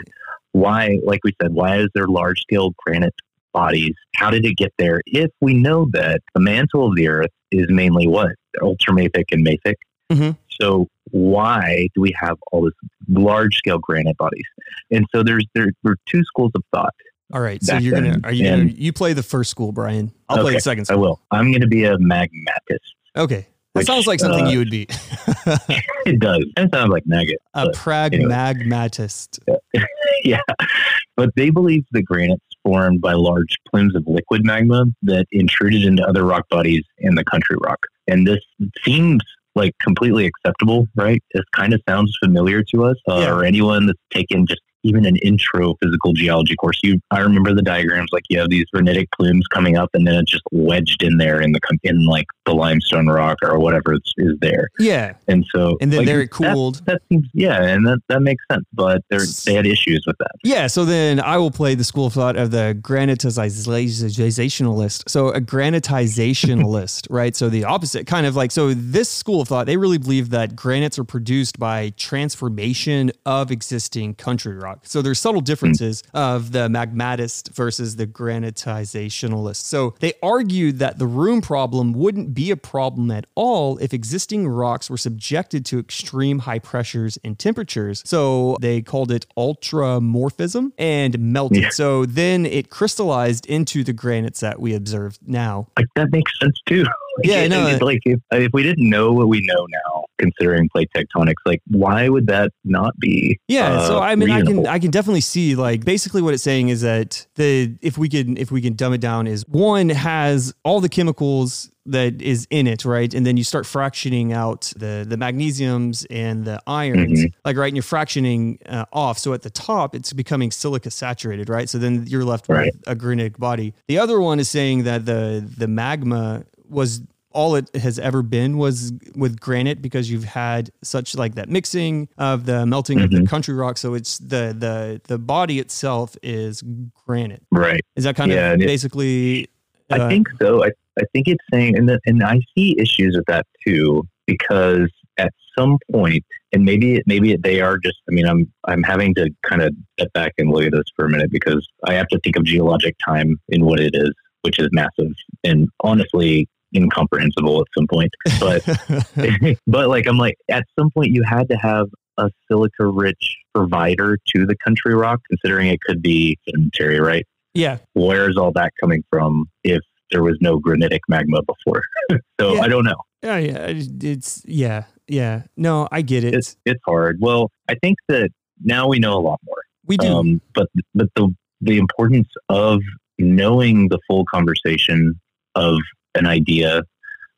why, like we said, why is there large scale granite bodies? How did it get there? If we know that the mantle of the earth is mainly what ultramafic and mafic, Mhm. so why do we have all this large scale granite bodies? And so there's there were two schools of thought. All right. So you're gonna are you gonna you play the first school, Brian? I'll play the second I will. I'm going to be a magmatist. Okay. That Which, sounds like something uh, you would be. It does. It sounds like maggot. a pragmatist. yeah. But they believe the granites formed by large plumes of liquid magma that intruded into other rock bodies in the country rock. And this seems like completely acceptable, right? It kind of sounds familiar to us, uh, Yeah. or anyone that's taken just even an intro physical geology course, you I remember the diagrams like you have these granitic plumes coming up, and then it's just wedged in there in the in like the limestone rock or whatever is there. Yeah, and so and then like, there it cooled. That, that, seems yeah, and that that makes sense. But they had issues with that. Yeah, so then I will play the school of thought of the granitizationalist. So a granitizationalist, right? So the opposite, kind of like so. This school of thought they really believe that granites are produced by transformation of existing country rock. So there's subtle differences mm. of the magmatist versus the granitizationalist. So they argued that the room problem wouldn't be a problem at all if existing rocks were subjected to extreme high pressures and temperatures. So they called it ultramorphism and melted. Yeah. So then it crystallized into the granites that we observe now. Like that makes sense too. Yeah, no, like if, if we didn't know what we know now, considering plate tectonics, like why would that not be? Yeah, uh, so I mean, reasonable? I can I can definitely see like basically what it's saying is that the if we can if we can dumb it down is one has all the chemicals that is in it, right? And then you start fractioning out the the magnesiums and the irons, mm-hmm. like right, and you're fractioning uh, off. So at the top, it's becoming silica saturated, right? So then you're left right. with a granitic body. The other one is saying that the the magma was all it has ever been was with granite because you've had such like that mixing of the melting mm-hmm. of the mm-hmm. country rock so it's the the the body itself is granite right is that kind yeah, of basically uh, i think so I, I think it's saying and, the, and i see issues with that too because at some point and maybe maybe they are just i mean i'm i'm having to kind of step back and look at this for a minute because i have to think of geologic time in what it is which is massive and honestly incomprehensible at some point. But but like I'm like at some point you had to have a silica rich provider to the country rock, considering it could be sedimentary, right? Yeah. Where's all that coming from if there was no granitic magma before? so yeah. I don't know. Yeah, yeah. It's yeah, yeah. No, I get it. It's it's hard. Well, I think that now we know a lot more. We do. Um, but but the the importance of knowing the full conversation of an idea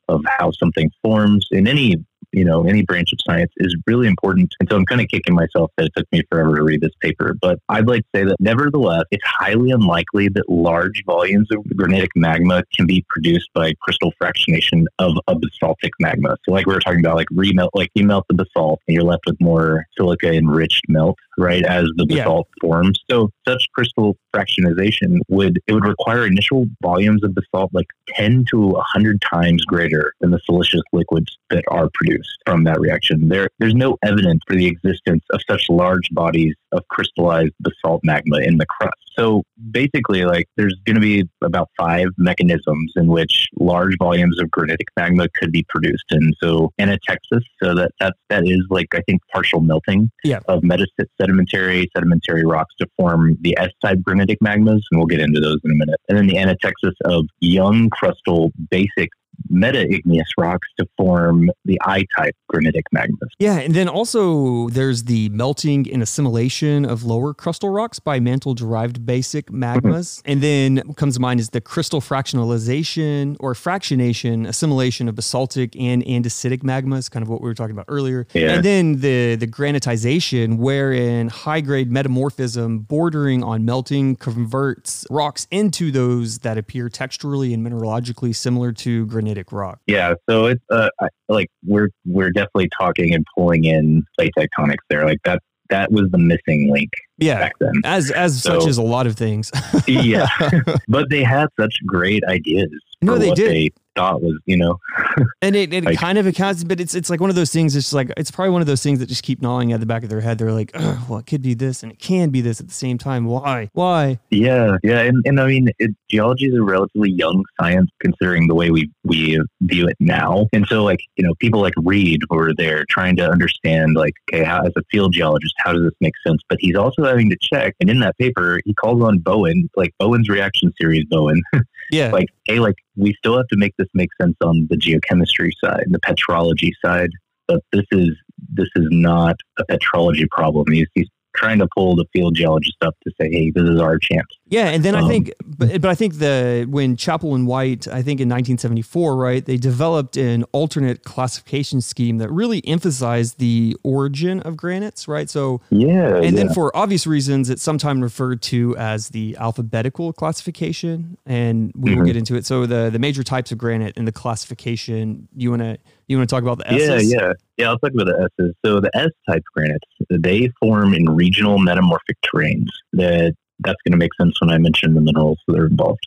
of how something forms in any you know, any branch of science is really important. And so I'm kind of kicking myself that it took me forever to read this paper. But I'd like to say that nevertheless, it's highly unlikely that large volumes of granitic magma can be produced by crystal fractionation of a basaltic magma. So like we were talking about, like remelt, like you melt the basalt and you're left with more silica enriched melt, right, as the basalt yeah. forms. So such crystal fractionization would, it would require initial volumes of basalt like 10 to 100 times greater than the siliceous liquids that are produced from that reaction. There, there's no evidence for the existence of such large bodies of crystallized basalt magma in the crust. So basically, like there's going to be about five mechanisms in which large volumes of granitic magma could be produced. And so anatexis, so that that's, that is like I think partial melting yeah. of metasedimentary sedimentary sedimentary rocks to form the S-type granitic magmas, and we'll get into those in a minute. And then the anatexis of young crustal basic meta-igneous rocks to form the I-type granitic magmas. Yeah, and then also there's the melting and assimilation of lower crustal rocks by mantle-derived basic magmas. Mm-hmm. And then what comes to mind is the crystal fractionalization or fractionation, assimilation of basaltic and andesitic magmas, kind of what we were talking about earlier. Yeah. And then the, the granitization, wherein high-grade metamorphism bordering on melting converts rocks into those that appear texturally and mineralogically similar to granite granitic rock. Yeah, so it's uh, like we're we're definitely talking and pulling in plate tectonics there. Like that that was the missing link. Yeah, back then. as as so, such as a lot of things. yeah, but they had such great ideas. No, they did. They thought was, you know. and it, it like, kind of accounts, but it's it's like one of those things. It's like it's probably one of those things that just keep gnawing at the back of their head. They're like, well, it could be this and it can be this at the same time. Why? Why? Yeah, yeah, and, and I mean, it, geology is a relatively young science considering the way we we view it now. And so, like you know, people like Read were there trying to understand, like, okay, how, as a field geologist, how does this make sense? But he's also having to check. And in that paper, he calls on Bowen, like Bowen's reaction series, Bowen. Yeah. like, hey, like we still have to make this make sense on the geochemistry side, the petrology side. But this is this is not a petrology problem. He's, he's trying to pull the field geologist up to say, hey, this is our chance. Yeah, and then I Um, think, but, but I think the when Chappell and White, I think in 1974, right, they developed an alternate classification scheme that really emphasized the origin of granites, right? So, Yeah. and then for obvious reasons, it's sometimes referred to as the alphabetical classification, and we will Mhm. get into it. So, the the major types of granite and the classification. You wanna you wanna talk about the S's? Yeah, yeah. Yeah, I'll talk about the S's. So the S type granites, they form in regional metamorphic terrains. That that's going to make sense when I mention the minerals that are involved.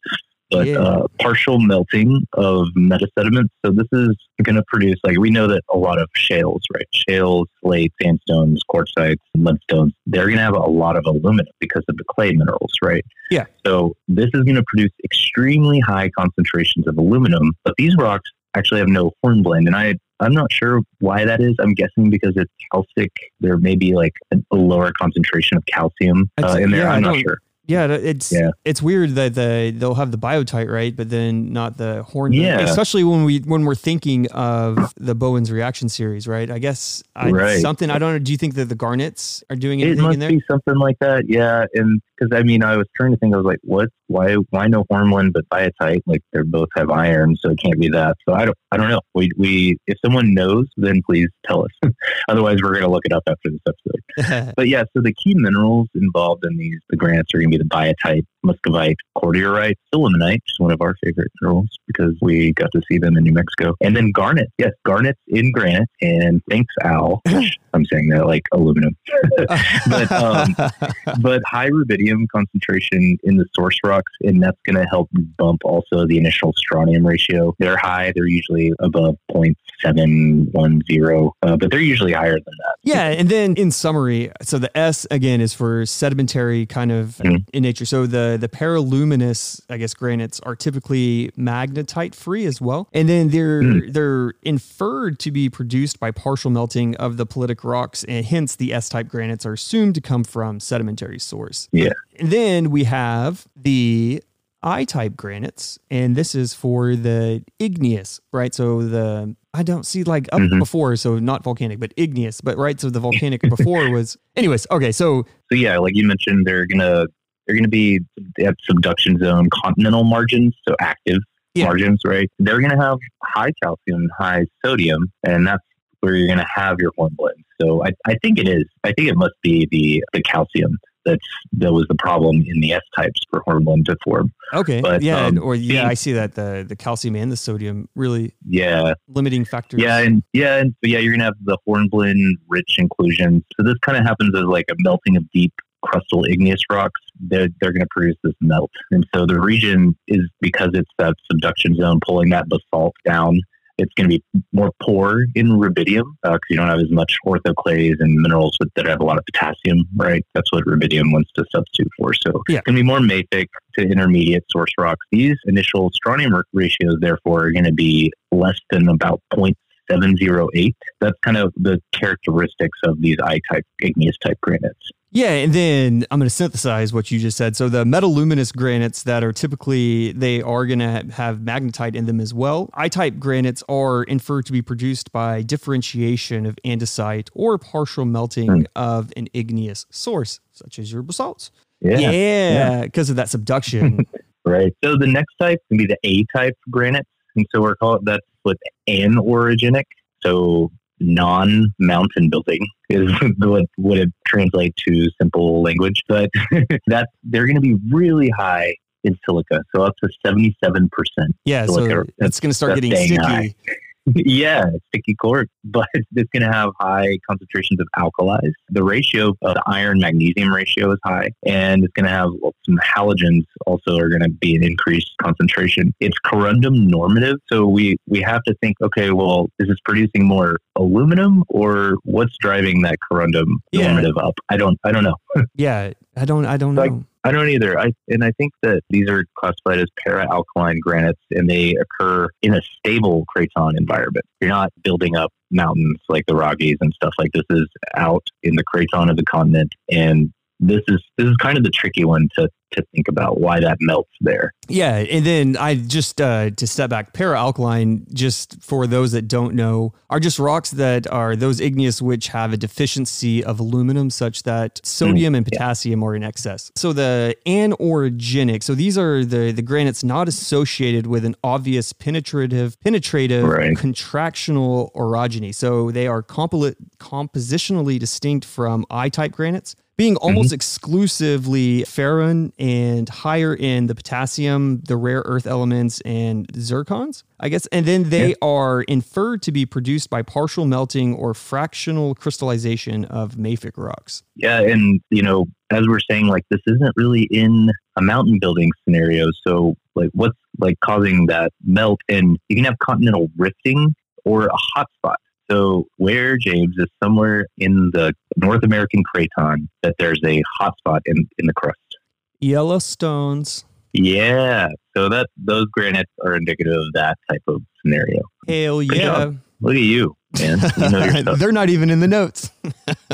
But Yeah. uh, partial melting of metasediments. So this is going to produce like we know that a lot of shales, right? Shales, slate, sandstones, quartzites, mudstones. They're going to have a lot of aluminum because of the clay minerals, right? Yeah. So this is going to produce extremely high concentrations of aluminum. But these rocks actually have no horn hornblende, and I I'm not sure why that is. I'm guessing because it's calcic. There may be like a lower concentration of calcium uh, in there. yeah, I'm not sure. Yeah, it's Yeah. it's weird that the they'll have the biotite right, but then not the horn. Yeah. especially when we when we're thinking of the Bowen's reaction series, right? I guess I, Right. something I don't know. Do you think that the garnets are doing It anything must in there? be something like that, yeah. And because I mean, I was trying to think. I was like, what? Why? Why no hornblende but biotite? Like they both have iron, so it can't be that. So I don't. I don't know. We we if someone knows, then please tell us. Otherwise, we're gonna look it up after this episode. But yeah, so the key minerals involved in these the granites are going to be the biotite, muscovite, cordierite, sillimanite, which is one of our favorite minerals because we got to see them in New Mexico, and then garnet. Yes, garnets in granite, and thanks Al. which I'm saying that like aluminum, but, um, but high rubidium concentration in the source rocks, and that's going to help bump also the initial strontium ratio. They're high; they're usually above 0.710, uh, but they're usually higher than that. yeah, and then in summary, so the S again is for sedimentary kind of Mhm. in nature. So the the peraluminous, I guess, granites are typically magnetite free as well, and then they're Mm. they're inferred to be produced by partial melting of the pelitic rocks, and hence the S type granites are assumed to come from sedimentary source. Yeah. And then we have the I type granites, and this is for the igneous, right? So the I don't see like up Mhm. before, so not volcanic, but igneous, but right. So the volcanic before was, anyways. Okay, so So yeah, like you mentioned, they're gonna they're gonna be at subduction zone continental margins, so active Yeah. margins, right? They're gonna have high calcium, high sodium, and that's where you're gonna have your hornblende. So I, I think it is. I think it must be the the calcium that's that was the problem in the S types for hornblende to form. okay, But, yeah, um, or yeah, being- I see that the the calcium and the sodium really Yeah, limiting factors. Yeah, and yeah, and so yeah, you're gonna have the hornblende rich inclusions. So this kind of happens as like a melting of deep crustal igneous rocks. They're they're gonna produce this melt, and so the region is because it's that subduction zone pulling that basalt down. It's going to be more poor in rubidium uh, because you don't have as much orthoclase and minerals with, that have a lot of potassium, right? That's what rubidium wants to substitute for. So Yeah. it's going to be more mafic to intermediate source rocks. These initial strontium ratios, therefore, are going to be less than about 0.708. That's kind of the characteristics of these I-type igneous type granites. Yeah, and then I'm going to synthesize what you just said. So the metaluminous granites that are typically they are going to have magnetite in them as well. I-type granites are inferred to be produced by differentiation of andesite or partial melting Hmm. of an igneous source, such as your basalts. Yeah. Yeah, because of that subduction. Right. So the next type can be the A type granites. And so we're called that's with anorogenic. So non mountain building is what would it translate to simple language. But that they're going to be really high in silica. So up to 77%. yeah, So so like a- it's going to start that's getting sticky. high. Yeah, sticky cord, but it's going to have high concentrations of alkalis. The ratio of the iron magnesium ratio is high, and it's going to have well, some halogens also are going to be an increased concentration. It's corundum normative, so we we have to think, okay, well, is this producing more aluminum or what's driving that corundum Yeah. normative up? I don't I don't know. Yeah, I don't I don't know. I don't either. I and I think that these are classified as peralkaline granites, and they occur in a stable craton environment. You're not building up mountains like the Rockies and stuff like this. Is out in the craton of the continent, and this is this is kind of the tricky one to to think about why that melts there. Yeah, and then I just uh, to step back, peralkaline, just for those that don't know, are just rocks that are those igneous which have a deficiency of aluminum, such that sodium and potassium are in excess. So the anorogenic, so these are the the granites not associated with an obvious penetrative penetrative Right. contractional orogeny. So they are compoli- compositionally distinct from I-type granites being almost mm-hmm. exclusively ferroan and higher in the potassium, the rare earth elements, and zircons, I guess. And then they are inferred to be produced by partial melting or fractional crystallization of mafic rocks. Yeah, and you know, as we're saying, like this isn't really in a mountain building scenario. So, like, what's like causing that melt? And you can have continental rifting or a hot spot. So, where James is somewhere in the North American craton that there's a hot spot in in the crust. Yellowstones. Yeah, so that those granites are indicative of that type of scenario. Hell Good yeah. job. Look at you, man. You know. They're not even in the notes.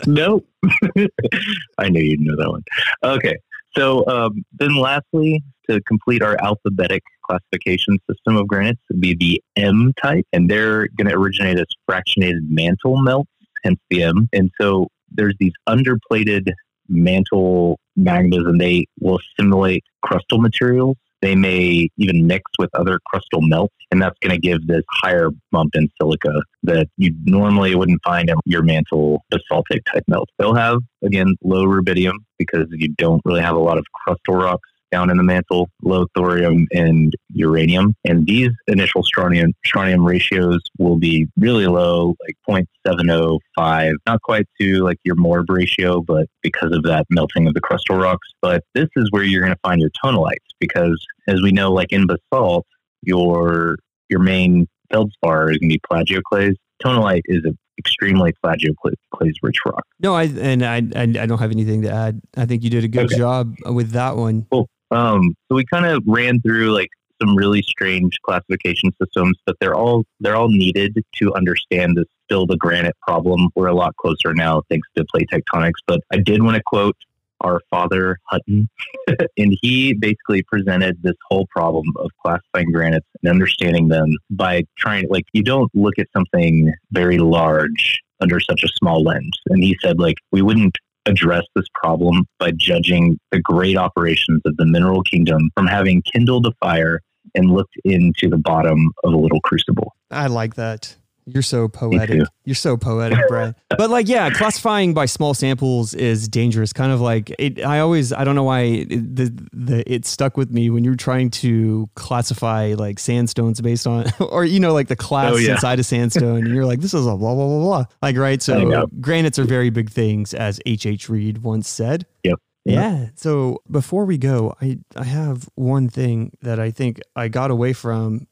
Nope. I knew you'd know that one. Okay. So um, then lastly, to complete our alphabetic classification system of granites would be the M type, and they're going to originate as fractionated mantle melts, hence the M. And so there's these underplated mantle magmas, and they will assimilate crustal materials. They may even mix with other crustal melts, and that's going to give this higher bump in silica that you normally wouldn't find in your mantle basaltic type melt. They'll have, again, low rubidium because you don't really have a lot of crustal rocks down in the mantle, low thorium and uranium. And these initial strontium, strontium ratios will be really low, like 0.705, not quite to like your MORB ratio, but because of that melting of the crustal rocks. But this is where you're going to find your tonalites because as we know, like in basalt, your your main feldspar is going to be plagioclase. Tonalite is an extremely plagioclase rich rock. No, I and I, I I don't have anything to add. I think you did a good Okay. job with that one. Um, so we kind of ran through like some really strange classification systems, but they're all they're all needed to understand the still the granite problem. We're a lot closer now thanks to plate tectonics. But I did want to quote our father Hutton, and he basically presented this whole problem of classifying granites and understanding them by trying like you don't look at something very large under such a small lens. And he said like we wouldn't address this problem by judging the great operations of the mineral kingdom from having kindled a fire and looked into the bottom of a little crucible. I like that. You're so poetic. You're so poetic, Brad. but like, yeah, classifying by small samples is dangerous. Kind of like it. I always, I don't know why it, the the it stuck with me when you're trying to classify like sandstones based on, or you know, like the class Oh, yeah. inside a sandstone, and you're like, this is a blah blah blah blah. Like, right? So granites are very big things, as H. H. Read once said. Yep. Yeah. So before we go, I I have one thing that I think I got away from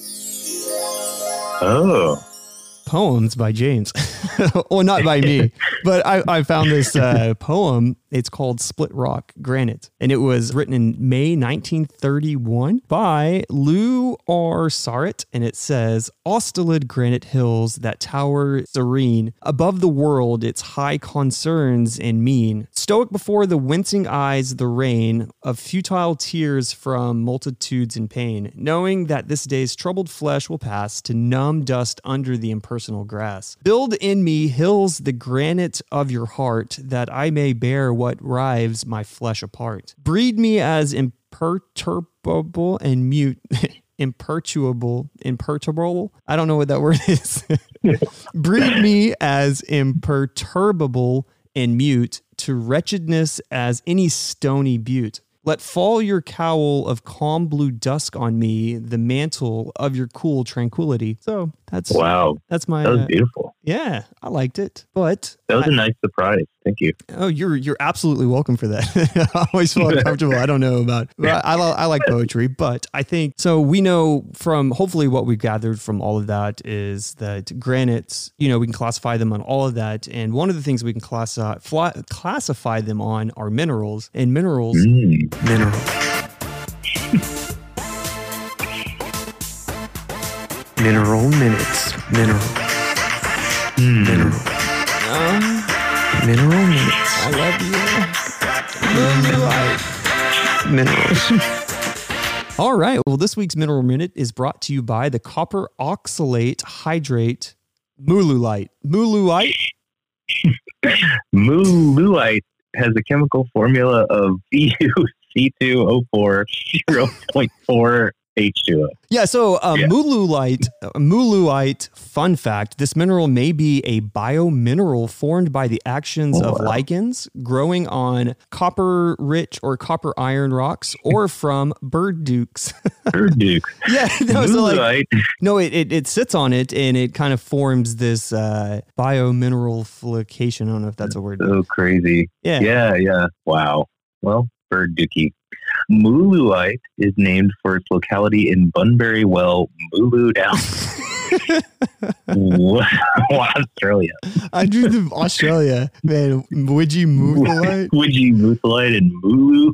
Oh, poems by James. well, not by me, but I, I found this uh, poem. It's called Split Rock Granite, and it was written in May 1931 by Lew R. Sarett, and it says, Ostelid granite hills that tower serene above the world, its high concerns and mean. Stoic before the wincing eyes, the rain of futile tears from multitudes in pain, knowing that this day's troubled flesh will pass to numb dust under the impersonal grass. Build in me hills the granite of your heart, that I may bear what rives my flesh apart. Breed me as imperturbable and mute. Imperturbable, imperturbable. I don't know what that word is. Breed me as imperturbable and mute to wretchedness as any stony butte. Let fall your cowl of calm blue dusk on me, the mantle of your cool tranquility. So that's wow. that's my That was uh, beautiful. Yeah. I liked it, but That was I- a nice surprise. Thank you. oh, you're you're absolutely welcome for that. I always feel uncomfortable. I don't know about. But I, I like poetry, but I think so. We know from hopefully what we've gathered from all of that is that granites. You know, we can classify them on all of that, and one of the things we can classify fly, classify them on are minerals, and minerals Mm. mineral. Mineral minutes. Mineral. Mm. Mineral. Um, Mineral minutes. I love you. minerals. All right. Well, this week's Mineral Minute is brought to you by the copper oxalate hydrate Moolooite. Moolooite? Moolooite has a chemical formula of CuC2O4 0.4 H2O. Yeah, so uh, Yeah. Moolooite, uh, fun fact this mineral may be a biomineral formed by the actions Oh, of wow. lichens growing on copper rich or copper iron rocks or from bird dukes. bird Duke. yeah, no, so like, no it, it, it sits on it and it kind of forms this uh, biomineral flication. I don't know if that's a word. So crazy. Yeah. Yeah, yeah. Wow. Well, bird dookie. Moolooite is named for its locality in Bunbury Well, Mooloo Down, Australia. I drew the Australia. Man, would you move the light? Widgie, Moolooite, and Mooloo.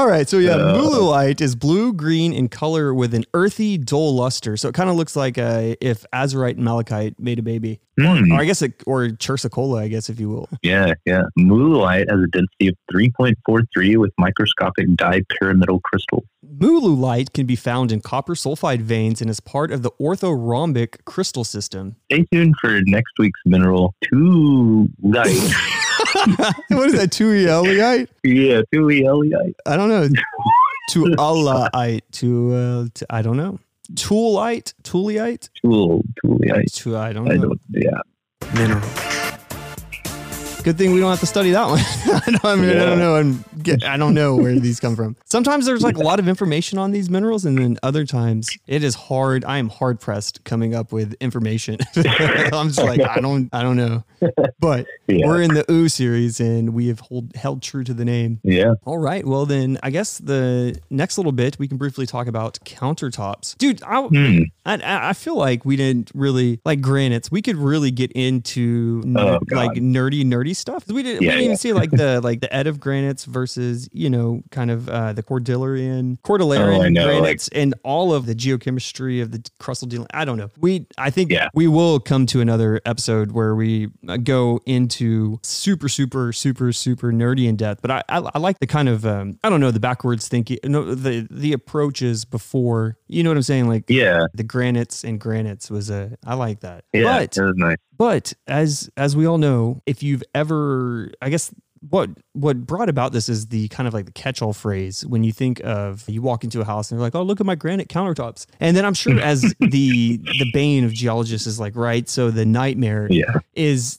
All right, so yeah, Uh, Moolooite is blue green in color with an earthy, dull luster. So it kind of looks like uh, if Azurite and Malachite made a baby, Hmm. or I guess, it, or Chrysocolla, I guess, if you will. Yeah, yeah. Moolooite has a density of 3.43 with microscopic dipyramidal crystals. Moolooite can be found in copper sulfide veins and is part of the orthorhombic crystal system. Stay tuned for next week's mineral, Tuolite. what is that? Tuolite? yeah, Tuolite. I don't know. Tuolite. To, uh, to I don't know. Toolite? Toolite? Tool, Tuolite. To, I don't I know. don't, yeah. Mineral. Good thing we don't have to study that one. I, mean, I don't know. Get, I don't know where these come from. Sometimes there's like a lot of information on these minerals, and then other times it is hard. I am hard pressed coming up with information. I'm just like I don't, I don't know. But Yeah. we're in the OO series, and we have hold, held true to the name. Yeah. All right. Well, then I guess the next little bit we can briefly talk about countertops, dude. I, Hmm. I, I feel like we didn't really like granites. We could really get into Oh, like nerdy, nerdy stuff. We didn't, we didn't even yeah. see like the like the Edev granites versus you know kind of uh, the Cordillerian, Cordilleran Oh, I know, granites, and all of the geochemistry of the crustal dealing. I don't know. We I think Yeah. we will come to another episode where we uh, go into super, super, super, super nerdy in depth. But I I, I like the kind of um, I don't know the backwards thinking, no the the approaches before. You know what I'm saying? Like Yeah. the granites and granites was a I like that. Yeah. But it was nice. but as as we all know, if you've ever I guess what what brought about this is the kind of like the catch-all phrase when you think of you walk into a house and you're like, "Oh, look at my granite countertops." And then I'm sure as the the bane of geologists is like, right? So the nightmare Yeah. is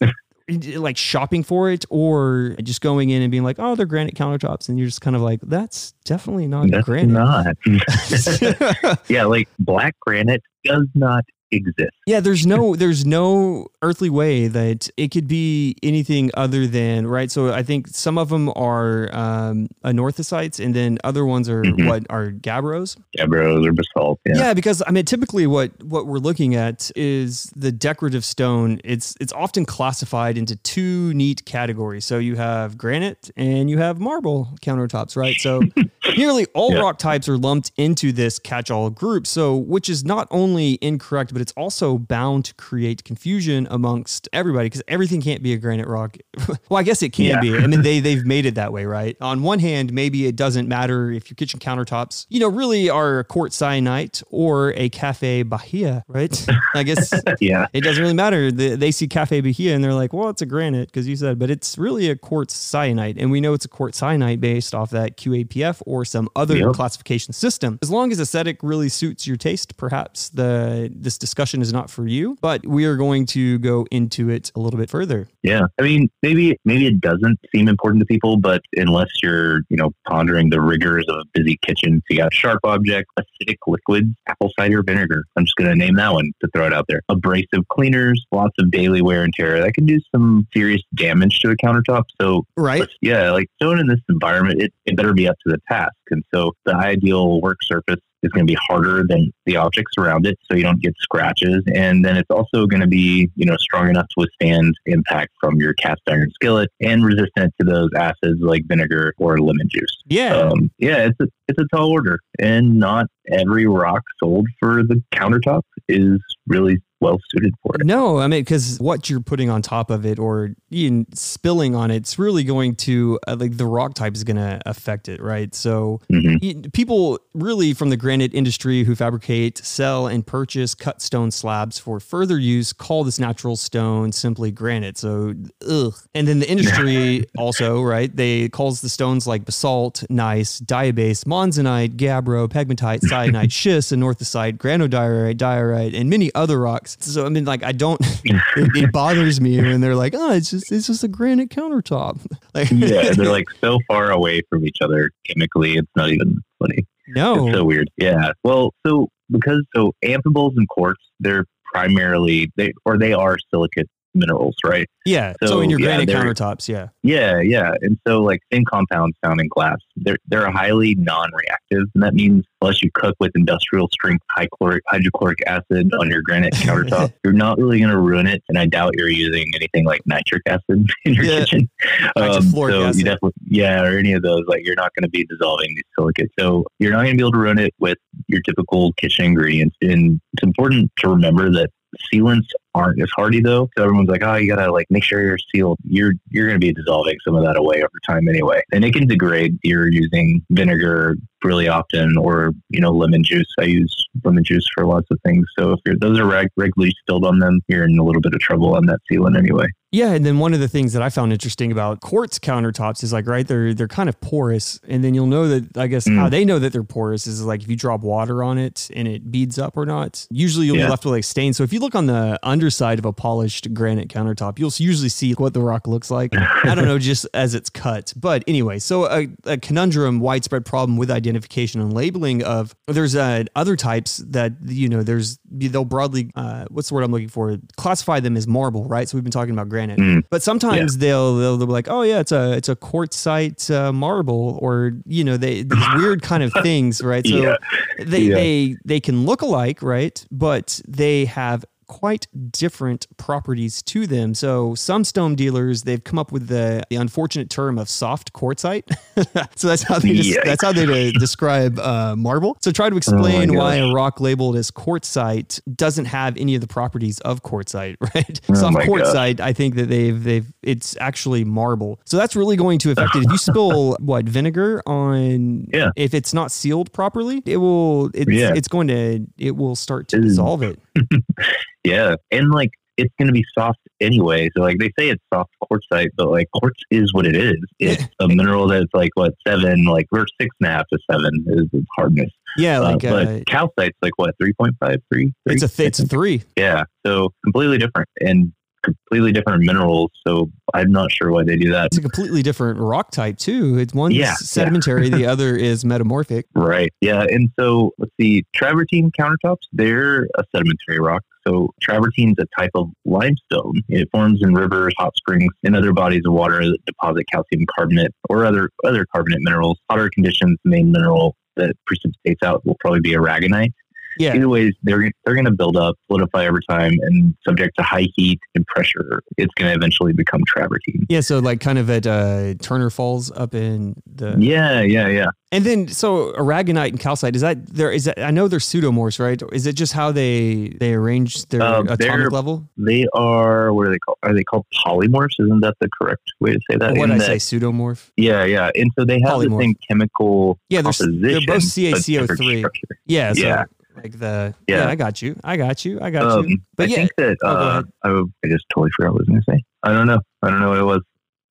like shopping for it or just going in and being like, "Oh, they're granite countertops." And you're just kind of like, "That's definitely not That's granite." not. yeah, like black granite does not exist. Yeah, there's no there's no earthly way that it could be anything other than right. So I think some of them are um, anorthosites, and then other ones are Mhm. what are gabbros. Gabbros or basalt. Yeah. Yeah. because I mean, typically what what we're looking at is the decorative stone. It's it's often classified into two neat categories. So you have granite and you have marble countertops, right? So nearly all Yeah. rock types are lumped into this catch-all group. So which is not only incorrect, but it's also bound to create confusion amongst everybody because everything can't be a granite rock. well, I guess it can Yeah. be. I mean, they they've made it that way, right? On one hand, maybe it doesn't matter if your kitchen countertops, you know, really are a quartz syenite or a cafe bahia, right? I guess Yeah. it doesn't really matter. They, they see cafe bahia and they're like, well, it's a granite because you said, but it's really a quartz syenite, and we know it's a quartz syenite based off that QAPF or some other Yep. classification system. As long as aesthetic really suits your taste, perhaps the this discussion is not for you. But we are going to go into it a little bit further. Yeah. I mean, maybe maybe it doesn't seem important to people, but unless you're, you know, pondering the rigors of a busy kitchen, so you got sharp objects, acidic liquids, apple cider vinegar. I'm just gonna name that one to throw it out there. Abrasive cleaners, lots of daily wear and tear. That can do some serious damage to a countertop. So Right? yeah, like stone in this environment, it, it better be up to the task. And so the ideal work surface is going to be harder than the objects around it, so you don't get scratches. And then it's also going to be, you know, strong enough to withstand impact from your cast iron skillet and resistant to those acids like vinegar or lemon juice. Yeah. Um, yeah, it's a it's a tall order, and not every rock sold for the countertop is really well suited for it. No, I mean because what you're putting on top of it or even spilling on it, it's really going to uh, like the rock type is going to affect it, right? So Mhm. y- people really from the granite industry who fabricate, sell, and purchase cut stone slabs for further use call this natural stone simply granite. So ugh. And then the industry also, right? They calls the stones like basalt, gneiss, diabase, monzonite, gabbro, pegmatite, syenite, schist, anorthosite, granodiorite, diorite, and many other rocks. So I mean, like I don't. it, it bothers me when they're like, "Oh, it's just it's just a granite countertop." Like, yeah, they're like so far away from each other chemically. It's not even funny. no, It's so weird. Yeah. Well, so because so amphiboles and quartz, they're primarily they or they are silicate minerals, right? yeah. So, So, in your yeah, granite countertops, yeah, Yeah, yeah. And so like thin compounds found in glass, they're they're highly non-reactive, and that means unless you cook with industrial strength high chloric hydrochloric acid on your granite countertop, you're not really going to ruin it. And I doubt you're using anything like nitric acid in your Yeah. kitchen. Um, so acid. you definitely yeah, or any of those like you're not going to be dissolving these silicates. So you're not going to be able to ruin it with your typical kitchen ingredients. And it's important to remember that sealants aren't as hardy though. So everyone's like, oh, you gotta like make sure you're sealed. You're you're gonna be dissolving some of that away over time anyway, and it can degrade. You're using vinegar really often, or you know lemon juice. I use lemon juice for lots of things. So if you're, those are reg- regularly spilled on them, you're in a little bit of trouble on that sealant anyway. yeah. And then one of the things that I found interesting about quartz countertops is like, right, they're they're kind of porous, and then you'll know that I guess Mm. how they know that they're porous is like if you drop water on it and it beads up or not. Usually you'll be left with like stains. So if you look on the underside of a polished granite countertop, you'll usually see what the rock looks like. I don't know, just as it's cut. But anyway, so a, a conundrum, widespread problem with identification and labeling of there's uh, other types that you know there's they'll broadly uh, what's the word I'm looking for classify them as marble, right? So we've been talking about granite, Mm. but sometimes they'll, they'll they'll be like, oh yeah, it's a it's a quartzite uh, marble, or you know they these weird kind of things, right? So Yeah. they Yeah. they they can look alike, right? But they have quite different properties to them. So some stone dealers they've come up with the, the unfortunate term of soft quartzite. so that's how they des- that's how they de- describe uh, marble. So try to explain Oh why a rock labeled as quartzite doesn't have any of the properties of quartzite, right? Oh soft quartzite, I think that they've they've it's actually marble. So that's really going to affect it. If you spill what vinegar on Yeah. if it's not sealed properly, it will it's Yeah. it's going to it will start to dissolve it. Yeah, and like it's going to be soft anyway. So like they say it's soft quartzite, but like quartz is what it is. It's a mineral that's like what seven, like we're six and a half to seven is its hardness. Yeah, Uh, like uh, but calcite's like what three point five, three. it's a th- it's a three. yeah, so completely different and completely different minerals. So I'm not sure why they do that. It's a completely different rock type too. It's one's Yeah, yeah. sedimentary, the other is metamorphic. Right. Yeah. And so let's see, travertine countertops, they're a sedimentary rock. So travertine's a type of limestone. It forms in rivers, hot springs, and other bodies of water that deposit calcium carbonate or other other carbonate minerals. Hotter conditions, the main mineral that precipitates out will probably be aragonite. Yeah. Either ways, they're they're going to build up, solidify over time, and subject to high heat and pressure, it's going to eventually become travertine. Yeah, so like kind of at uh, Turner Falls up in the Yeah, yeah, yeah. And then so aragonite and calcite is that there is that I know they're pseudomorphs, right? Is it just how they they arrange their Um, atomic level? They are what are they called? Are they called polymorphs? Isn't that the correct way to say that? What did I that- say? Pseudomorph? Yeah, yeah. And so they have Polymorph. the same chemical Yeah, they're, composition. they're both different CaCO3. Yeah, so Yeah. Like the yeah. Yeah. I got you. I got you. I got Um, you. But I yeah, think that Oh, uh. I, I just totally forgot what I was going to say. I don't know. I don't know what it was.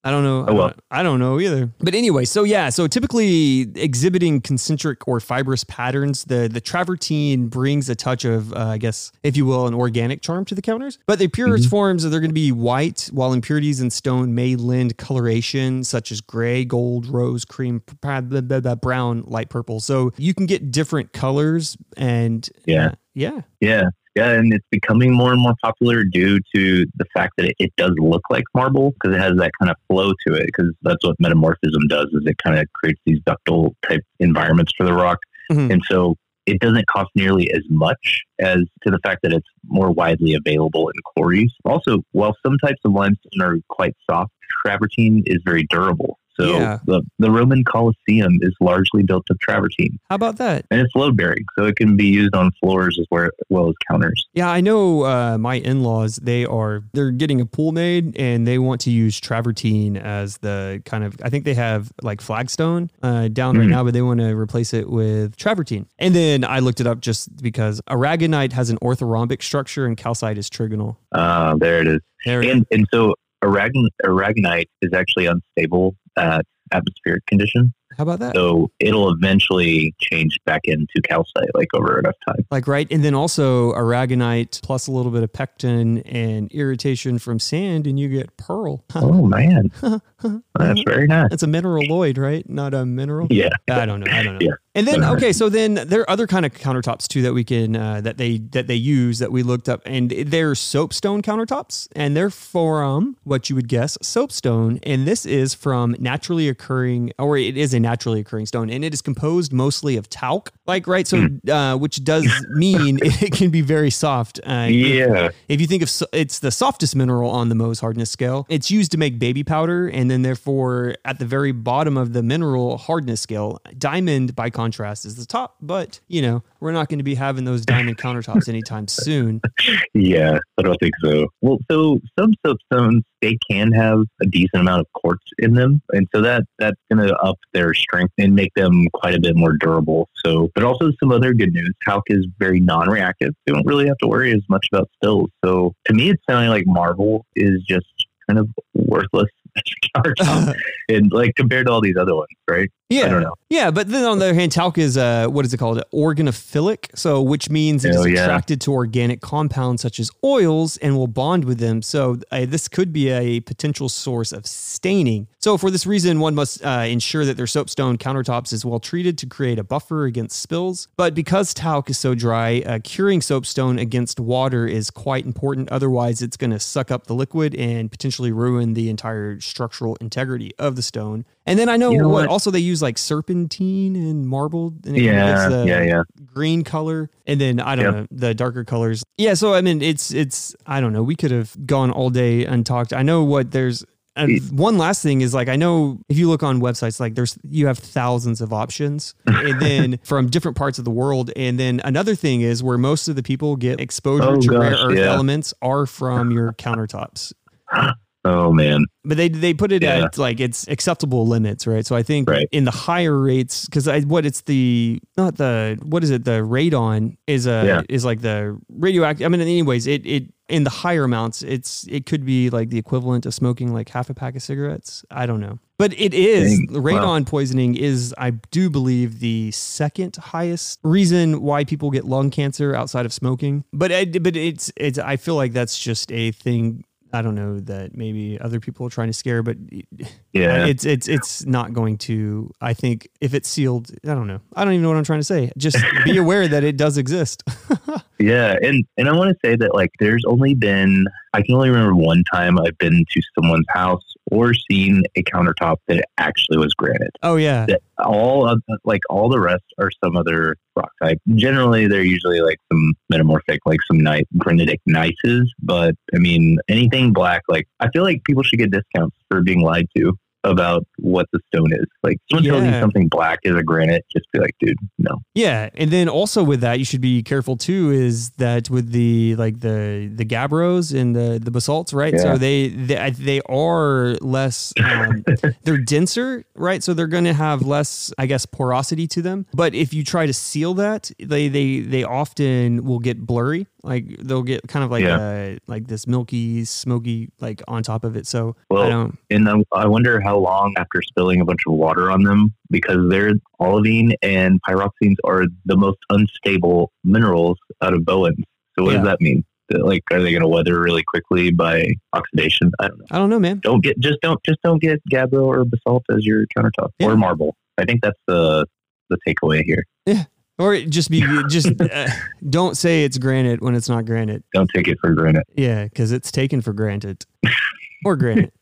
I don't know. Oh, well. I don't know either. But anyway, so yeah, so typically exhibiting concentric or fibrous patterns, the the travertine brings a touch of, uh, I guess, if you will, an organic charm to the counters. But the purest Mm-hmm. forms they're going to be white, while impurities in stone may lend coloration such as gray, gold, rose, cream, blah, blah, blah, brown, light purple. So you can get different colors and Yeah. uh, yeah, Yeah. Yeah, and it's becoming more and more popular due to the fact that it, it does look like marble because it has that kind of flow to it. Because that's what metamorphism does is it kind of creates these ductile type environments for the rock, Mhm. and so it doesn't cost nearly as much as to the fact that it's more widely available in quarries. Also, while some types of limestone are quite soft, travertine is very durable. So Yeah. the, the Roman Colosseum is largely built of travertine. How about that? And it's load bearing, so it can be used on floors as well, as counters. Yeah, I know uh, my in-laws, they are they're getting a pool made and they want to use travertine as the kind of I think they have like flagstone uh, down right Mhm. now, but they want to replace it with travertine. And then I looked it up just because aragonite has an orthorhombic structure and calcite is trigonal. Uh, there it is. There And, and so aragon, aragonite is actually unstable at atmospheric conditions. How about that? So it'll eventually change back into calcite like over enough time. Like right, and then also aragonite plus a little bit of pectin and irritation from sand, and you get pearl. Oh man, that's very nice. That's a mineraloid, right? Not a mineral. Yeah. I don't know. I don't know. Yeah. And then Whatever. okay, so then there are other kind of countertops too that we can uh, that they that they use that we looked up, and they're soapstone countertops, and they're from what you would guess soapstone, and this is from naturally occurring, or it is a naturally occurring stone, and it is composed mostly of talc, like right, so Hmm. uh, which does mean it can be very soft. Uh, if- Yeah. if you think of so- it's the softest mineral on the Mohs hardness scale, it's used to make baby powder, and then therefore at the very bottom of the mineral hardness scale, diamond by contrast is the top. But you know we're not going to be having those diamond countertops anytime soon. Yeah, I don't think so. Well, so some soapstones they can have a decent amount of quartz in them, and so that that's going to up their strength and make them quite a bit more durable. So, but also some other good news: talc is very non-reactive. You don't really have to worry as much about spills. So, to me, it's sounding like marble is just kind of worthless as a countertop, and like compared to all these other ones, right? Yeah, yeah, but then on the other hand, talc is uh, what is it called? Organophilic, so which means it is yeah. attracted to organic compounds such as oils and will bond with them. So uh, this could be a potential source of staining. So for this reason, one must uh, ensure that their soapstone countertops is well treated to create a buffer against spills. But because talc is so dry, uh, curing soapstone against water is quite important. Otherwise, it's going to suck up the liquid and potentially ruin the entire structural integrity of the stone. And then I know, You know what, what? also they use like serpentine and marble. And it Yeah, the yeah, yeah. green color, and then I don't Yep. know the darker colors. Yeah, so I mean, it's it's I don't know. We could have gone all day and talked. I know what there's. And one last thing is like I know if you look on websites like there's you have thousands of options and then from different parts of the world and then another thing is where most of the people get exposure Oh, to rare earth yeah. elements are from your countertops Oh man, but they they put it Yeah. at like it's acceptable limits, right? So I think Right. in the higher rates, because I what it's the not the what is it the radon is a Yeah. is like the radioactive. I mean, anyways, it it in the higher amounts, it's it could be like the equivalent of smoking like half a pack of cigarettes. I don't know, but it is Dang. the radon poisoning is I do believe the second highest reason why people get lung cancer outside of smoking. But I, but it's it's I feel like that's just a thing. I don't know that maybe other people are trying to scare, but yeah. it's it's it's not going to. I think if it's sealed, I don't know. I don't even know what I'm trying to say. Just be aware that it does exist. Yeah, and and I want to say that like there's only been I can only remember one time I've been to someone's house or seen a countertop that actually was granite. oh yeah, That all of like all the rest are some other rock type. Generally, they're usually like some metamorphic, like some nice granitic gneisses. But I mean, anything black, like I feel like people should get discounts for being lied to about what the stone is. Like someone tells you something black is a granite, just be like, dude, no. Yeah, and then also with that, you should be careful too. Is that with the like the the gabbros and the the basalts, right? So they they, they are less, um, they're denser, right? So they're going to have less, I guess, porosity to them. But if you try to seal that, they they they often will get blurry. Like they'll get kind of like Yeah. uh like this milky, smoky, like on top of it. So I Well, don't. And I, I wonder how long after spilling a bunch of water on them, because they're olivine and pyroxenes are the most unstable minerals out of Bowen's. So what Yeah. does that mean? Like, are they going to weather really quickly by oxidation? I don't know. I don't know, man. Don't get just don't just don't get gabbro or basalt as your countertop Yeah. or marble. I think that's the the takeaway here. Or just be just uh, don't say it's granite when it's not granite. Don't take it for granted. Yeah, because it's taken for granted. or granted.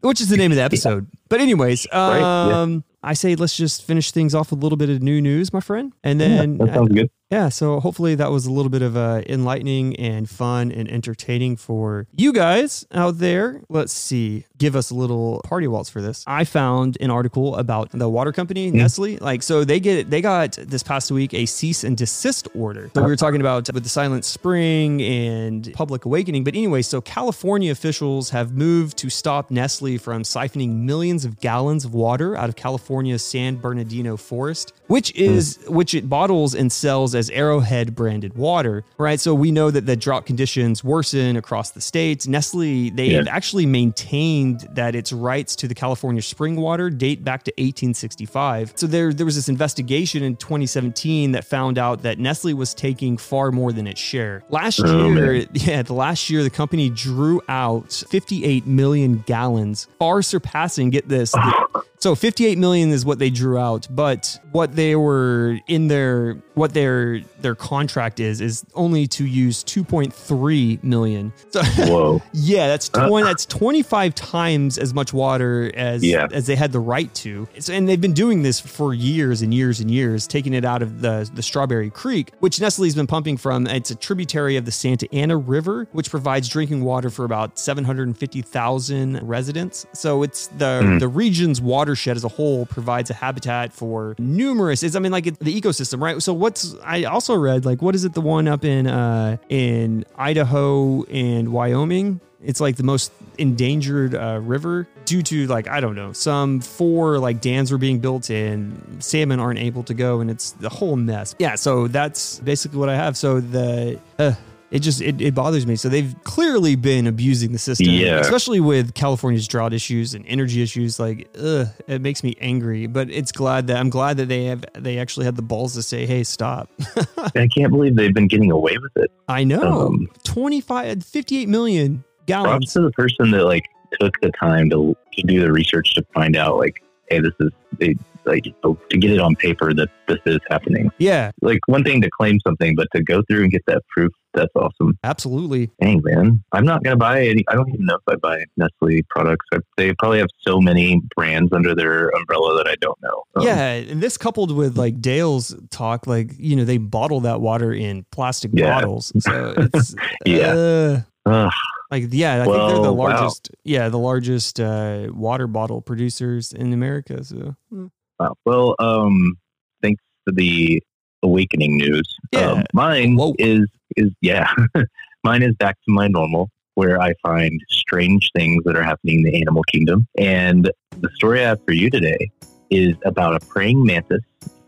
Which is the name of the episode. But anyways, um Right, yeah. I say let's just finish things off with a little bit of new news, my friend. And Yeah, then that sounds good. Yeah, so hopefully that was a little bit of uh, enlightening and fun and entertaining for you guys out there. Let's see, give us a little party waltz for this. I found an article about the water company Nestle. Like, so they get they got this past week a cease and desist order. So we were talking about with the Silent Spring and Public Awakening, but anyway, so California officials have moved to stop Nestle from siphoning millions of gallons of water out of California's San Bernardino forest, which is which it bottles and sells as Arrowhead branded water, right? So we know that the drought conditions worsen across the states. Nestle, they Yeah. have actually maintained that its rights to the California spring water date back to 1865. So there, there was this investigation in 2017 that found out that Nestle was taking far more than its share. Last Oh, year, yeah, the last year, the company drew out 58 million gallons, far surpassing, get this, the- so 58 million is what they drew out, but what they were in their what their other their contract is is only to use 2.3 million. So Whoa. yeah, that's Uh, 20, that's 25 times as much water as Yeah. as they had the right to. So, and they've been doing this for years and years and years, taking it out of the the Strawberry Creek, which Nestle's been pumping from. It's a tributary of the Santa Ana River, which provides drinking water for about 750,000 residents. So it's the Mm. the region's watershed as a whole provides a habitat for numerous. It's I mean like it, the ecosystem, right? So what's I also read like what is it the one up in uh in Idaho and Wyoming? It's like the most endangered uh, river due to like I don't know some four like dams were being built and salmon aren't able to go and it's the whole mess. Yeah, so that's basically what I have. So the uh, it just it, it bothers me. So they've clearly been abusing the system, Yeah. especially with California's drought issues and energy issues. Like, ugh, it makes me angry. But it's glad that I'm glad that they have they actually had the balls to say, "Hey, stop." I can't believe they've been getting away with it. I know, Um, 25, 58 million gallons. Props to the person that like took the time to to do the research to find out like, hey, this is they like to get it on paper that this is happening. Yeah, Like one thing to claim something, but to go through and get that proof, that's awesome. absolutely. Dang man, I'm not gonna buy any. I don't even know if I buy Nestle products. I, they probably have so many brands under their umbrella that I don't know. Um, yeah, and this coupled with like Dale's talk, like you know they bottle that water in plastic Yeah. bottles, so it's Yeah. uh, like yeah, I think they're the Well, wow. largest. Yeah, the largest uh, water bottle producers in America. So mm. wow. Well, um, thanks for the awakening news. Yeah. Um, mine Whoa. is is yeah, mine is back to my normal, where I find strange things that are happening in the animal kingdom. And the story I have for you today is about a praying mantis,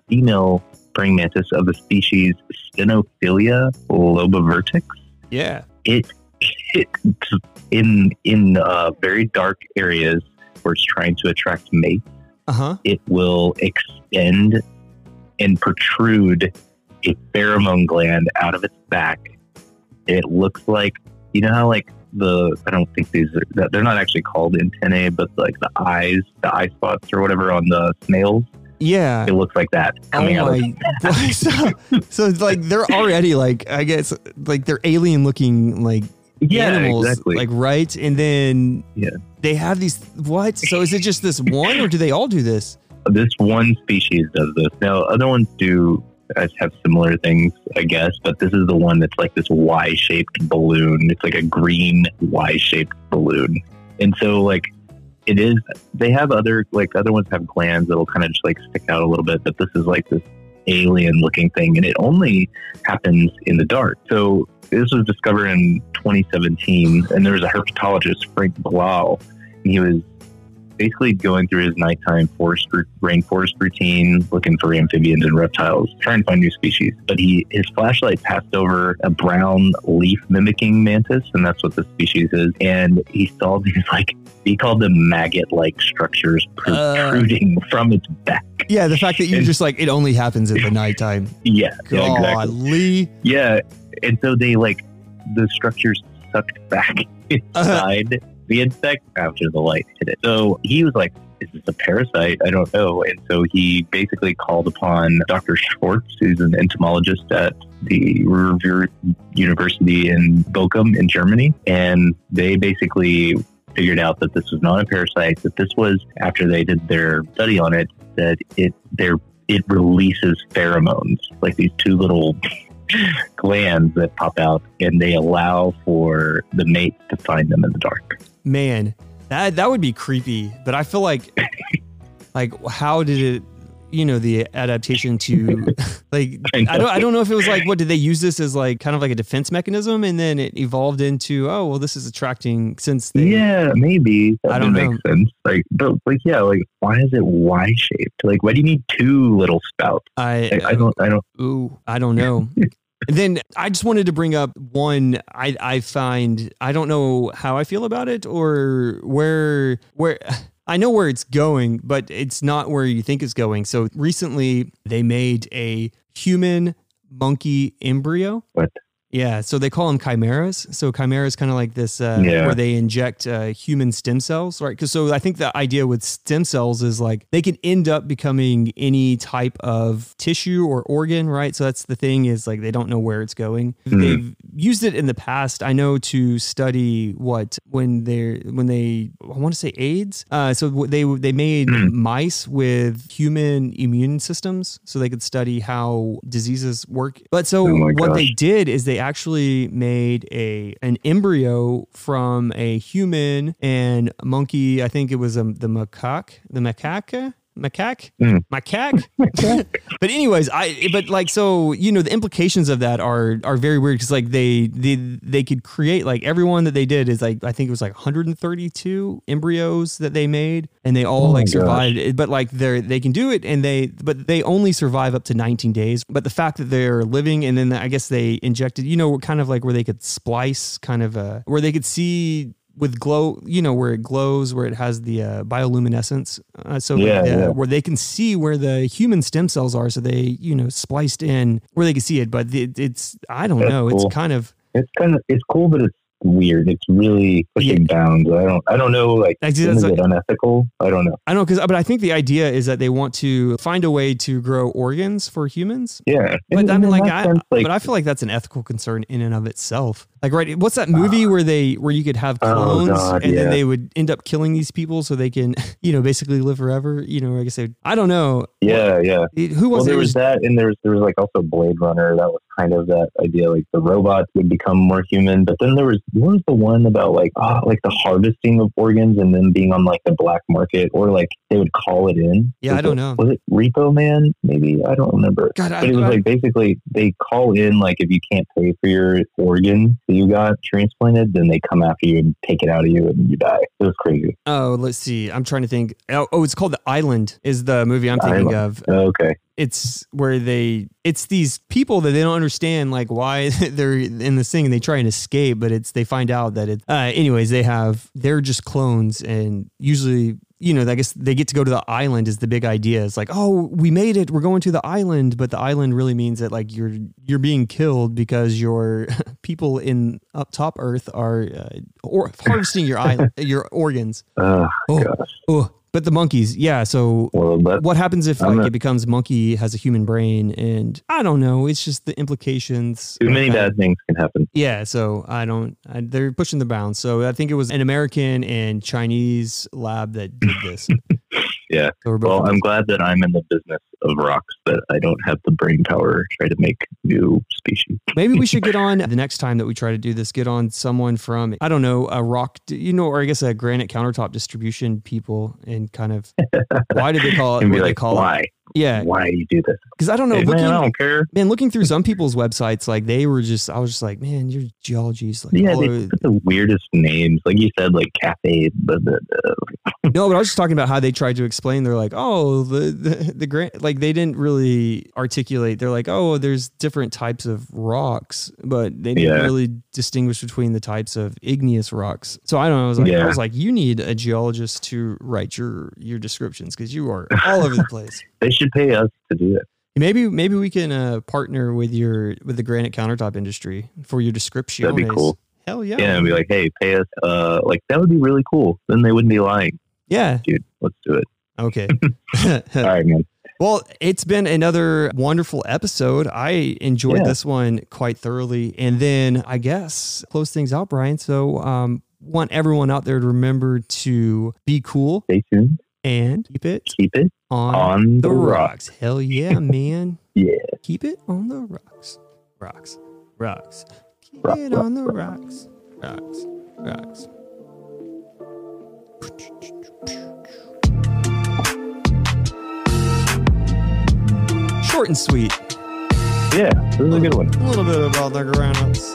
female praying mantis of the species Stenophylla lobivertex. yeah, It, it in in uh, very dark areas where it's trying to attract mates uh huh. it will extend and protrude a pheromone gland out of its back. It looks like you know how like the I don't think these are they're not actually called antennae, but like the eyes, the eye spots or whatever on the snails. Yeah. It looks like that Oh coming out. Of, oh my! so, so it's like they're already like I guess like they're alien looking like yeah, animals, exactly. like right, and then Yeah. they have these what? So is it just this one, or do they all do this? this one species does this. Now, other ones do have similar things, I guess, but this is the one that's like this Y-shaped balloon. It's like a green Y-shaped balloon, and so like it is. They have other like other ones have glands that'll kind of just like stick out a little bit, but this is like this alien-looking thing, and it only happens in the dark. So this was discovered in 2017, and there was a herpetologist, Frank Glaw, and he was basically going through his nighttime forest rainforest routine, looking for amphibians and reptiles, trying to find new species. But he his flashlight passed over a brown leaf mimicking mantis, and that's what the species is. And he saw these like he called them maggot like structures uh. protruding from its back. Yeah, the fact that And- just like it only happens at the nighttime. Yeah, yeah, exactly. Yeah, and so they like the structures sucked back uh-huh. inside the insect after the light hit it. So he was like, "Is this a parasite? I don't know." And so he basically called upon Dr. Schwarz, who's an entomologist at the Ruhr University in Bochum in Germany, and they basically figured out that this was not a parasite. That this was after they did their study on it, that it their it releases pheromones, like these two little glands that pop out, and they allow for the mate to find them in the dark. Man, that that would be creepy. But I feel like, like, how did it? You know, the adaptation to like I I don't know. I don't know if it was like what did they use this as like kind of like a defense mechanism and then it evolved into oh well this is attracting since they Yeah, maybe that I don't make know. sense. Like, but like, yeah, like, why is it Y shaped? Like, why do you need two little spouts? I I, I don't, I don't. Ooh, I don't know. Then I just wanted to bring up one I I find I don't know how I feel about it or where where I know where it's going, but it's not where you think it's going. So recently they made a human monkey embryo. What? Yeah, so they call them chimeras. So chimeras kind of like this, uh, Yeah. where they inject uh, human stem cells, right? Because so I think the idea with stem cells is like they can end up becoming any type of tissue or organ, right? So that's the thing is like they don't know where it's going. Mhm. They've used it in the past. I know to study what when they're when they I want to say AIDS. Uh, so they they made Mm. mice with human immune systems, so they could study how diseases work. But so Oh what they did is they actually made a an embryo from a human and monkey. I think it was a, the macaque, the macaque. Macaque, Mm. macaque. but anyways, I but like so you know the implications of that are are very weird because like they they they could create like everyone that they did is like I think it was like 132 embryos that they made and they all Oh like gosh. survived but like they're they can do it and they but they only survive up to 19 days but the fact that they're living and then i guess they injected you know kind of like where they could splice kind of uh where they could see with glow you know where it glows where it has the uh, bioluminescence uh, so Yeah, uh, yeah. where they can see where the human stem cells are so they you know spliced in where they can see it but it, it's i don't That's know cool. it's kind of It's kind of, it's cool, but it's weird. It's really pushing bounds. I don't, I don't know. Like, see, is that's it unethical? I don't know. I don't know, because but I think the idea is that they want to find a way to grow organs for humans. Yeah, But And- I mean, like, I, sense, like, but I feel like that's an ethical concern in and of itself. Like, right? What's that movie where they where you could have Oh, clones God, and then they would end up killing these people so they can, you know, basically live forever. You know, I guess they, I don't know. yeah, yeah. Who was it? there was- that, and there was there was like also Blade Runner. That was kind of that idea, like the robots would become more human. But then there was what was the one about like ah, like the harvesting of organs and then being on like the black market, or like they would call it in. Yeah, I don't it- know. Was it Repo Man? Maybe I don't remember. God, I, But it was I- like basically they call in like if you can't pay for your organ that you got transplanted, then they come after you and take it out of you and you die. It was crazy. oh, let's see. I'm trying to think. Oh, oh, it's called The Island. Is the movie I'm thinking Island. of? Okay. It's where they it's these people that they don't understand like why they're in this thing and they try and escape but it's they find out that it uh anyways they have they're just clones and usually you know i guess they get to go to the island is the big idea. It's like oh we made it. We're going to the island. But the island really means that like you're you're being killed because your people in up top earth are uh, or harvesting your island your organs. Oh oh, gosh. oh but the monkeys yeah so Well, what happens if like not- it becomes monkey has a human brain and I don't know. It's just the implications. too many bad things can happen. Yeah, so I don't. I, they're pushing the bounds. So I think it was an American and Chinese lab that did this. Yeah. So Well, I'm glad that I'm in the business of rocks, that I don't have the brain power to try to make new species. Maybe we should get on the next time that we try to do this. Get on someone from I don't know a rock, you know, or I guess a granite countertop distribution people, and kind of why did they call it what be they like, call it? Yeah, Why do you do this? because I don't know. Hey, looking, man, I don't care. man, looking through some people's websites, like they were just, I was just like, man, your geology's like Yeah, they over- put the weirdest names. Like you said, like cafe. Blah, blah, blah. No, but I was just talking about how they tried to explain. They're like, oh, the the, the grant, like they didn't really articulate. They're like, oh, there's different types of rocks, but they didn't Yeah. really distinguish between the types of igneous rocks. So I don't know. I was like, I was like, you need a geologist to write your your descriptions because you are all over the place. Should pay us to do it. Maybe maybe we can uh, partner with your with the granite countertop industry for your description. That'd be cool. Hell yeah. Yeah, and be like, hey, pay us. Uh, like that would be really cool. Then they wouldn't be lying, Yeah. dude. Let's do it. Okay. All right, man. Well, it's been another wonderful episode. I enjoyed Yeah. this one quite thoroughly. And then I guess close things out, Brian. So, um, want everyone out there to remember to be cool, Stay tuned. And keep it Keep it on, on the the rock. rocks. Hell yeah, man. Yeah. Keep it on the rocks. Rocks. Rocks. Keep Rock, it rock, on the rocks. Rocks. Rocks. Short and sweet. Yeah. This is a good one. A little bit about the grown-ups.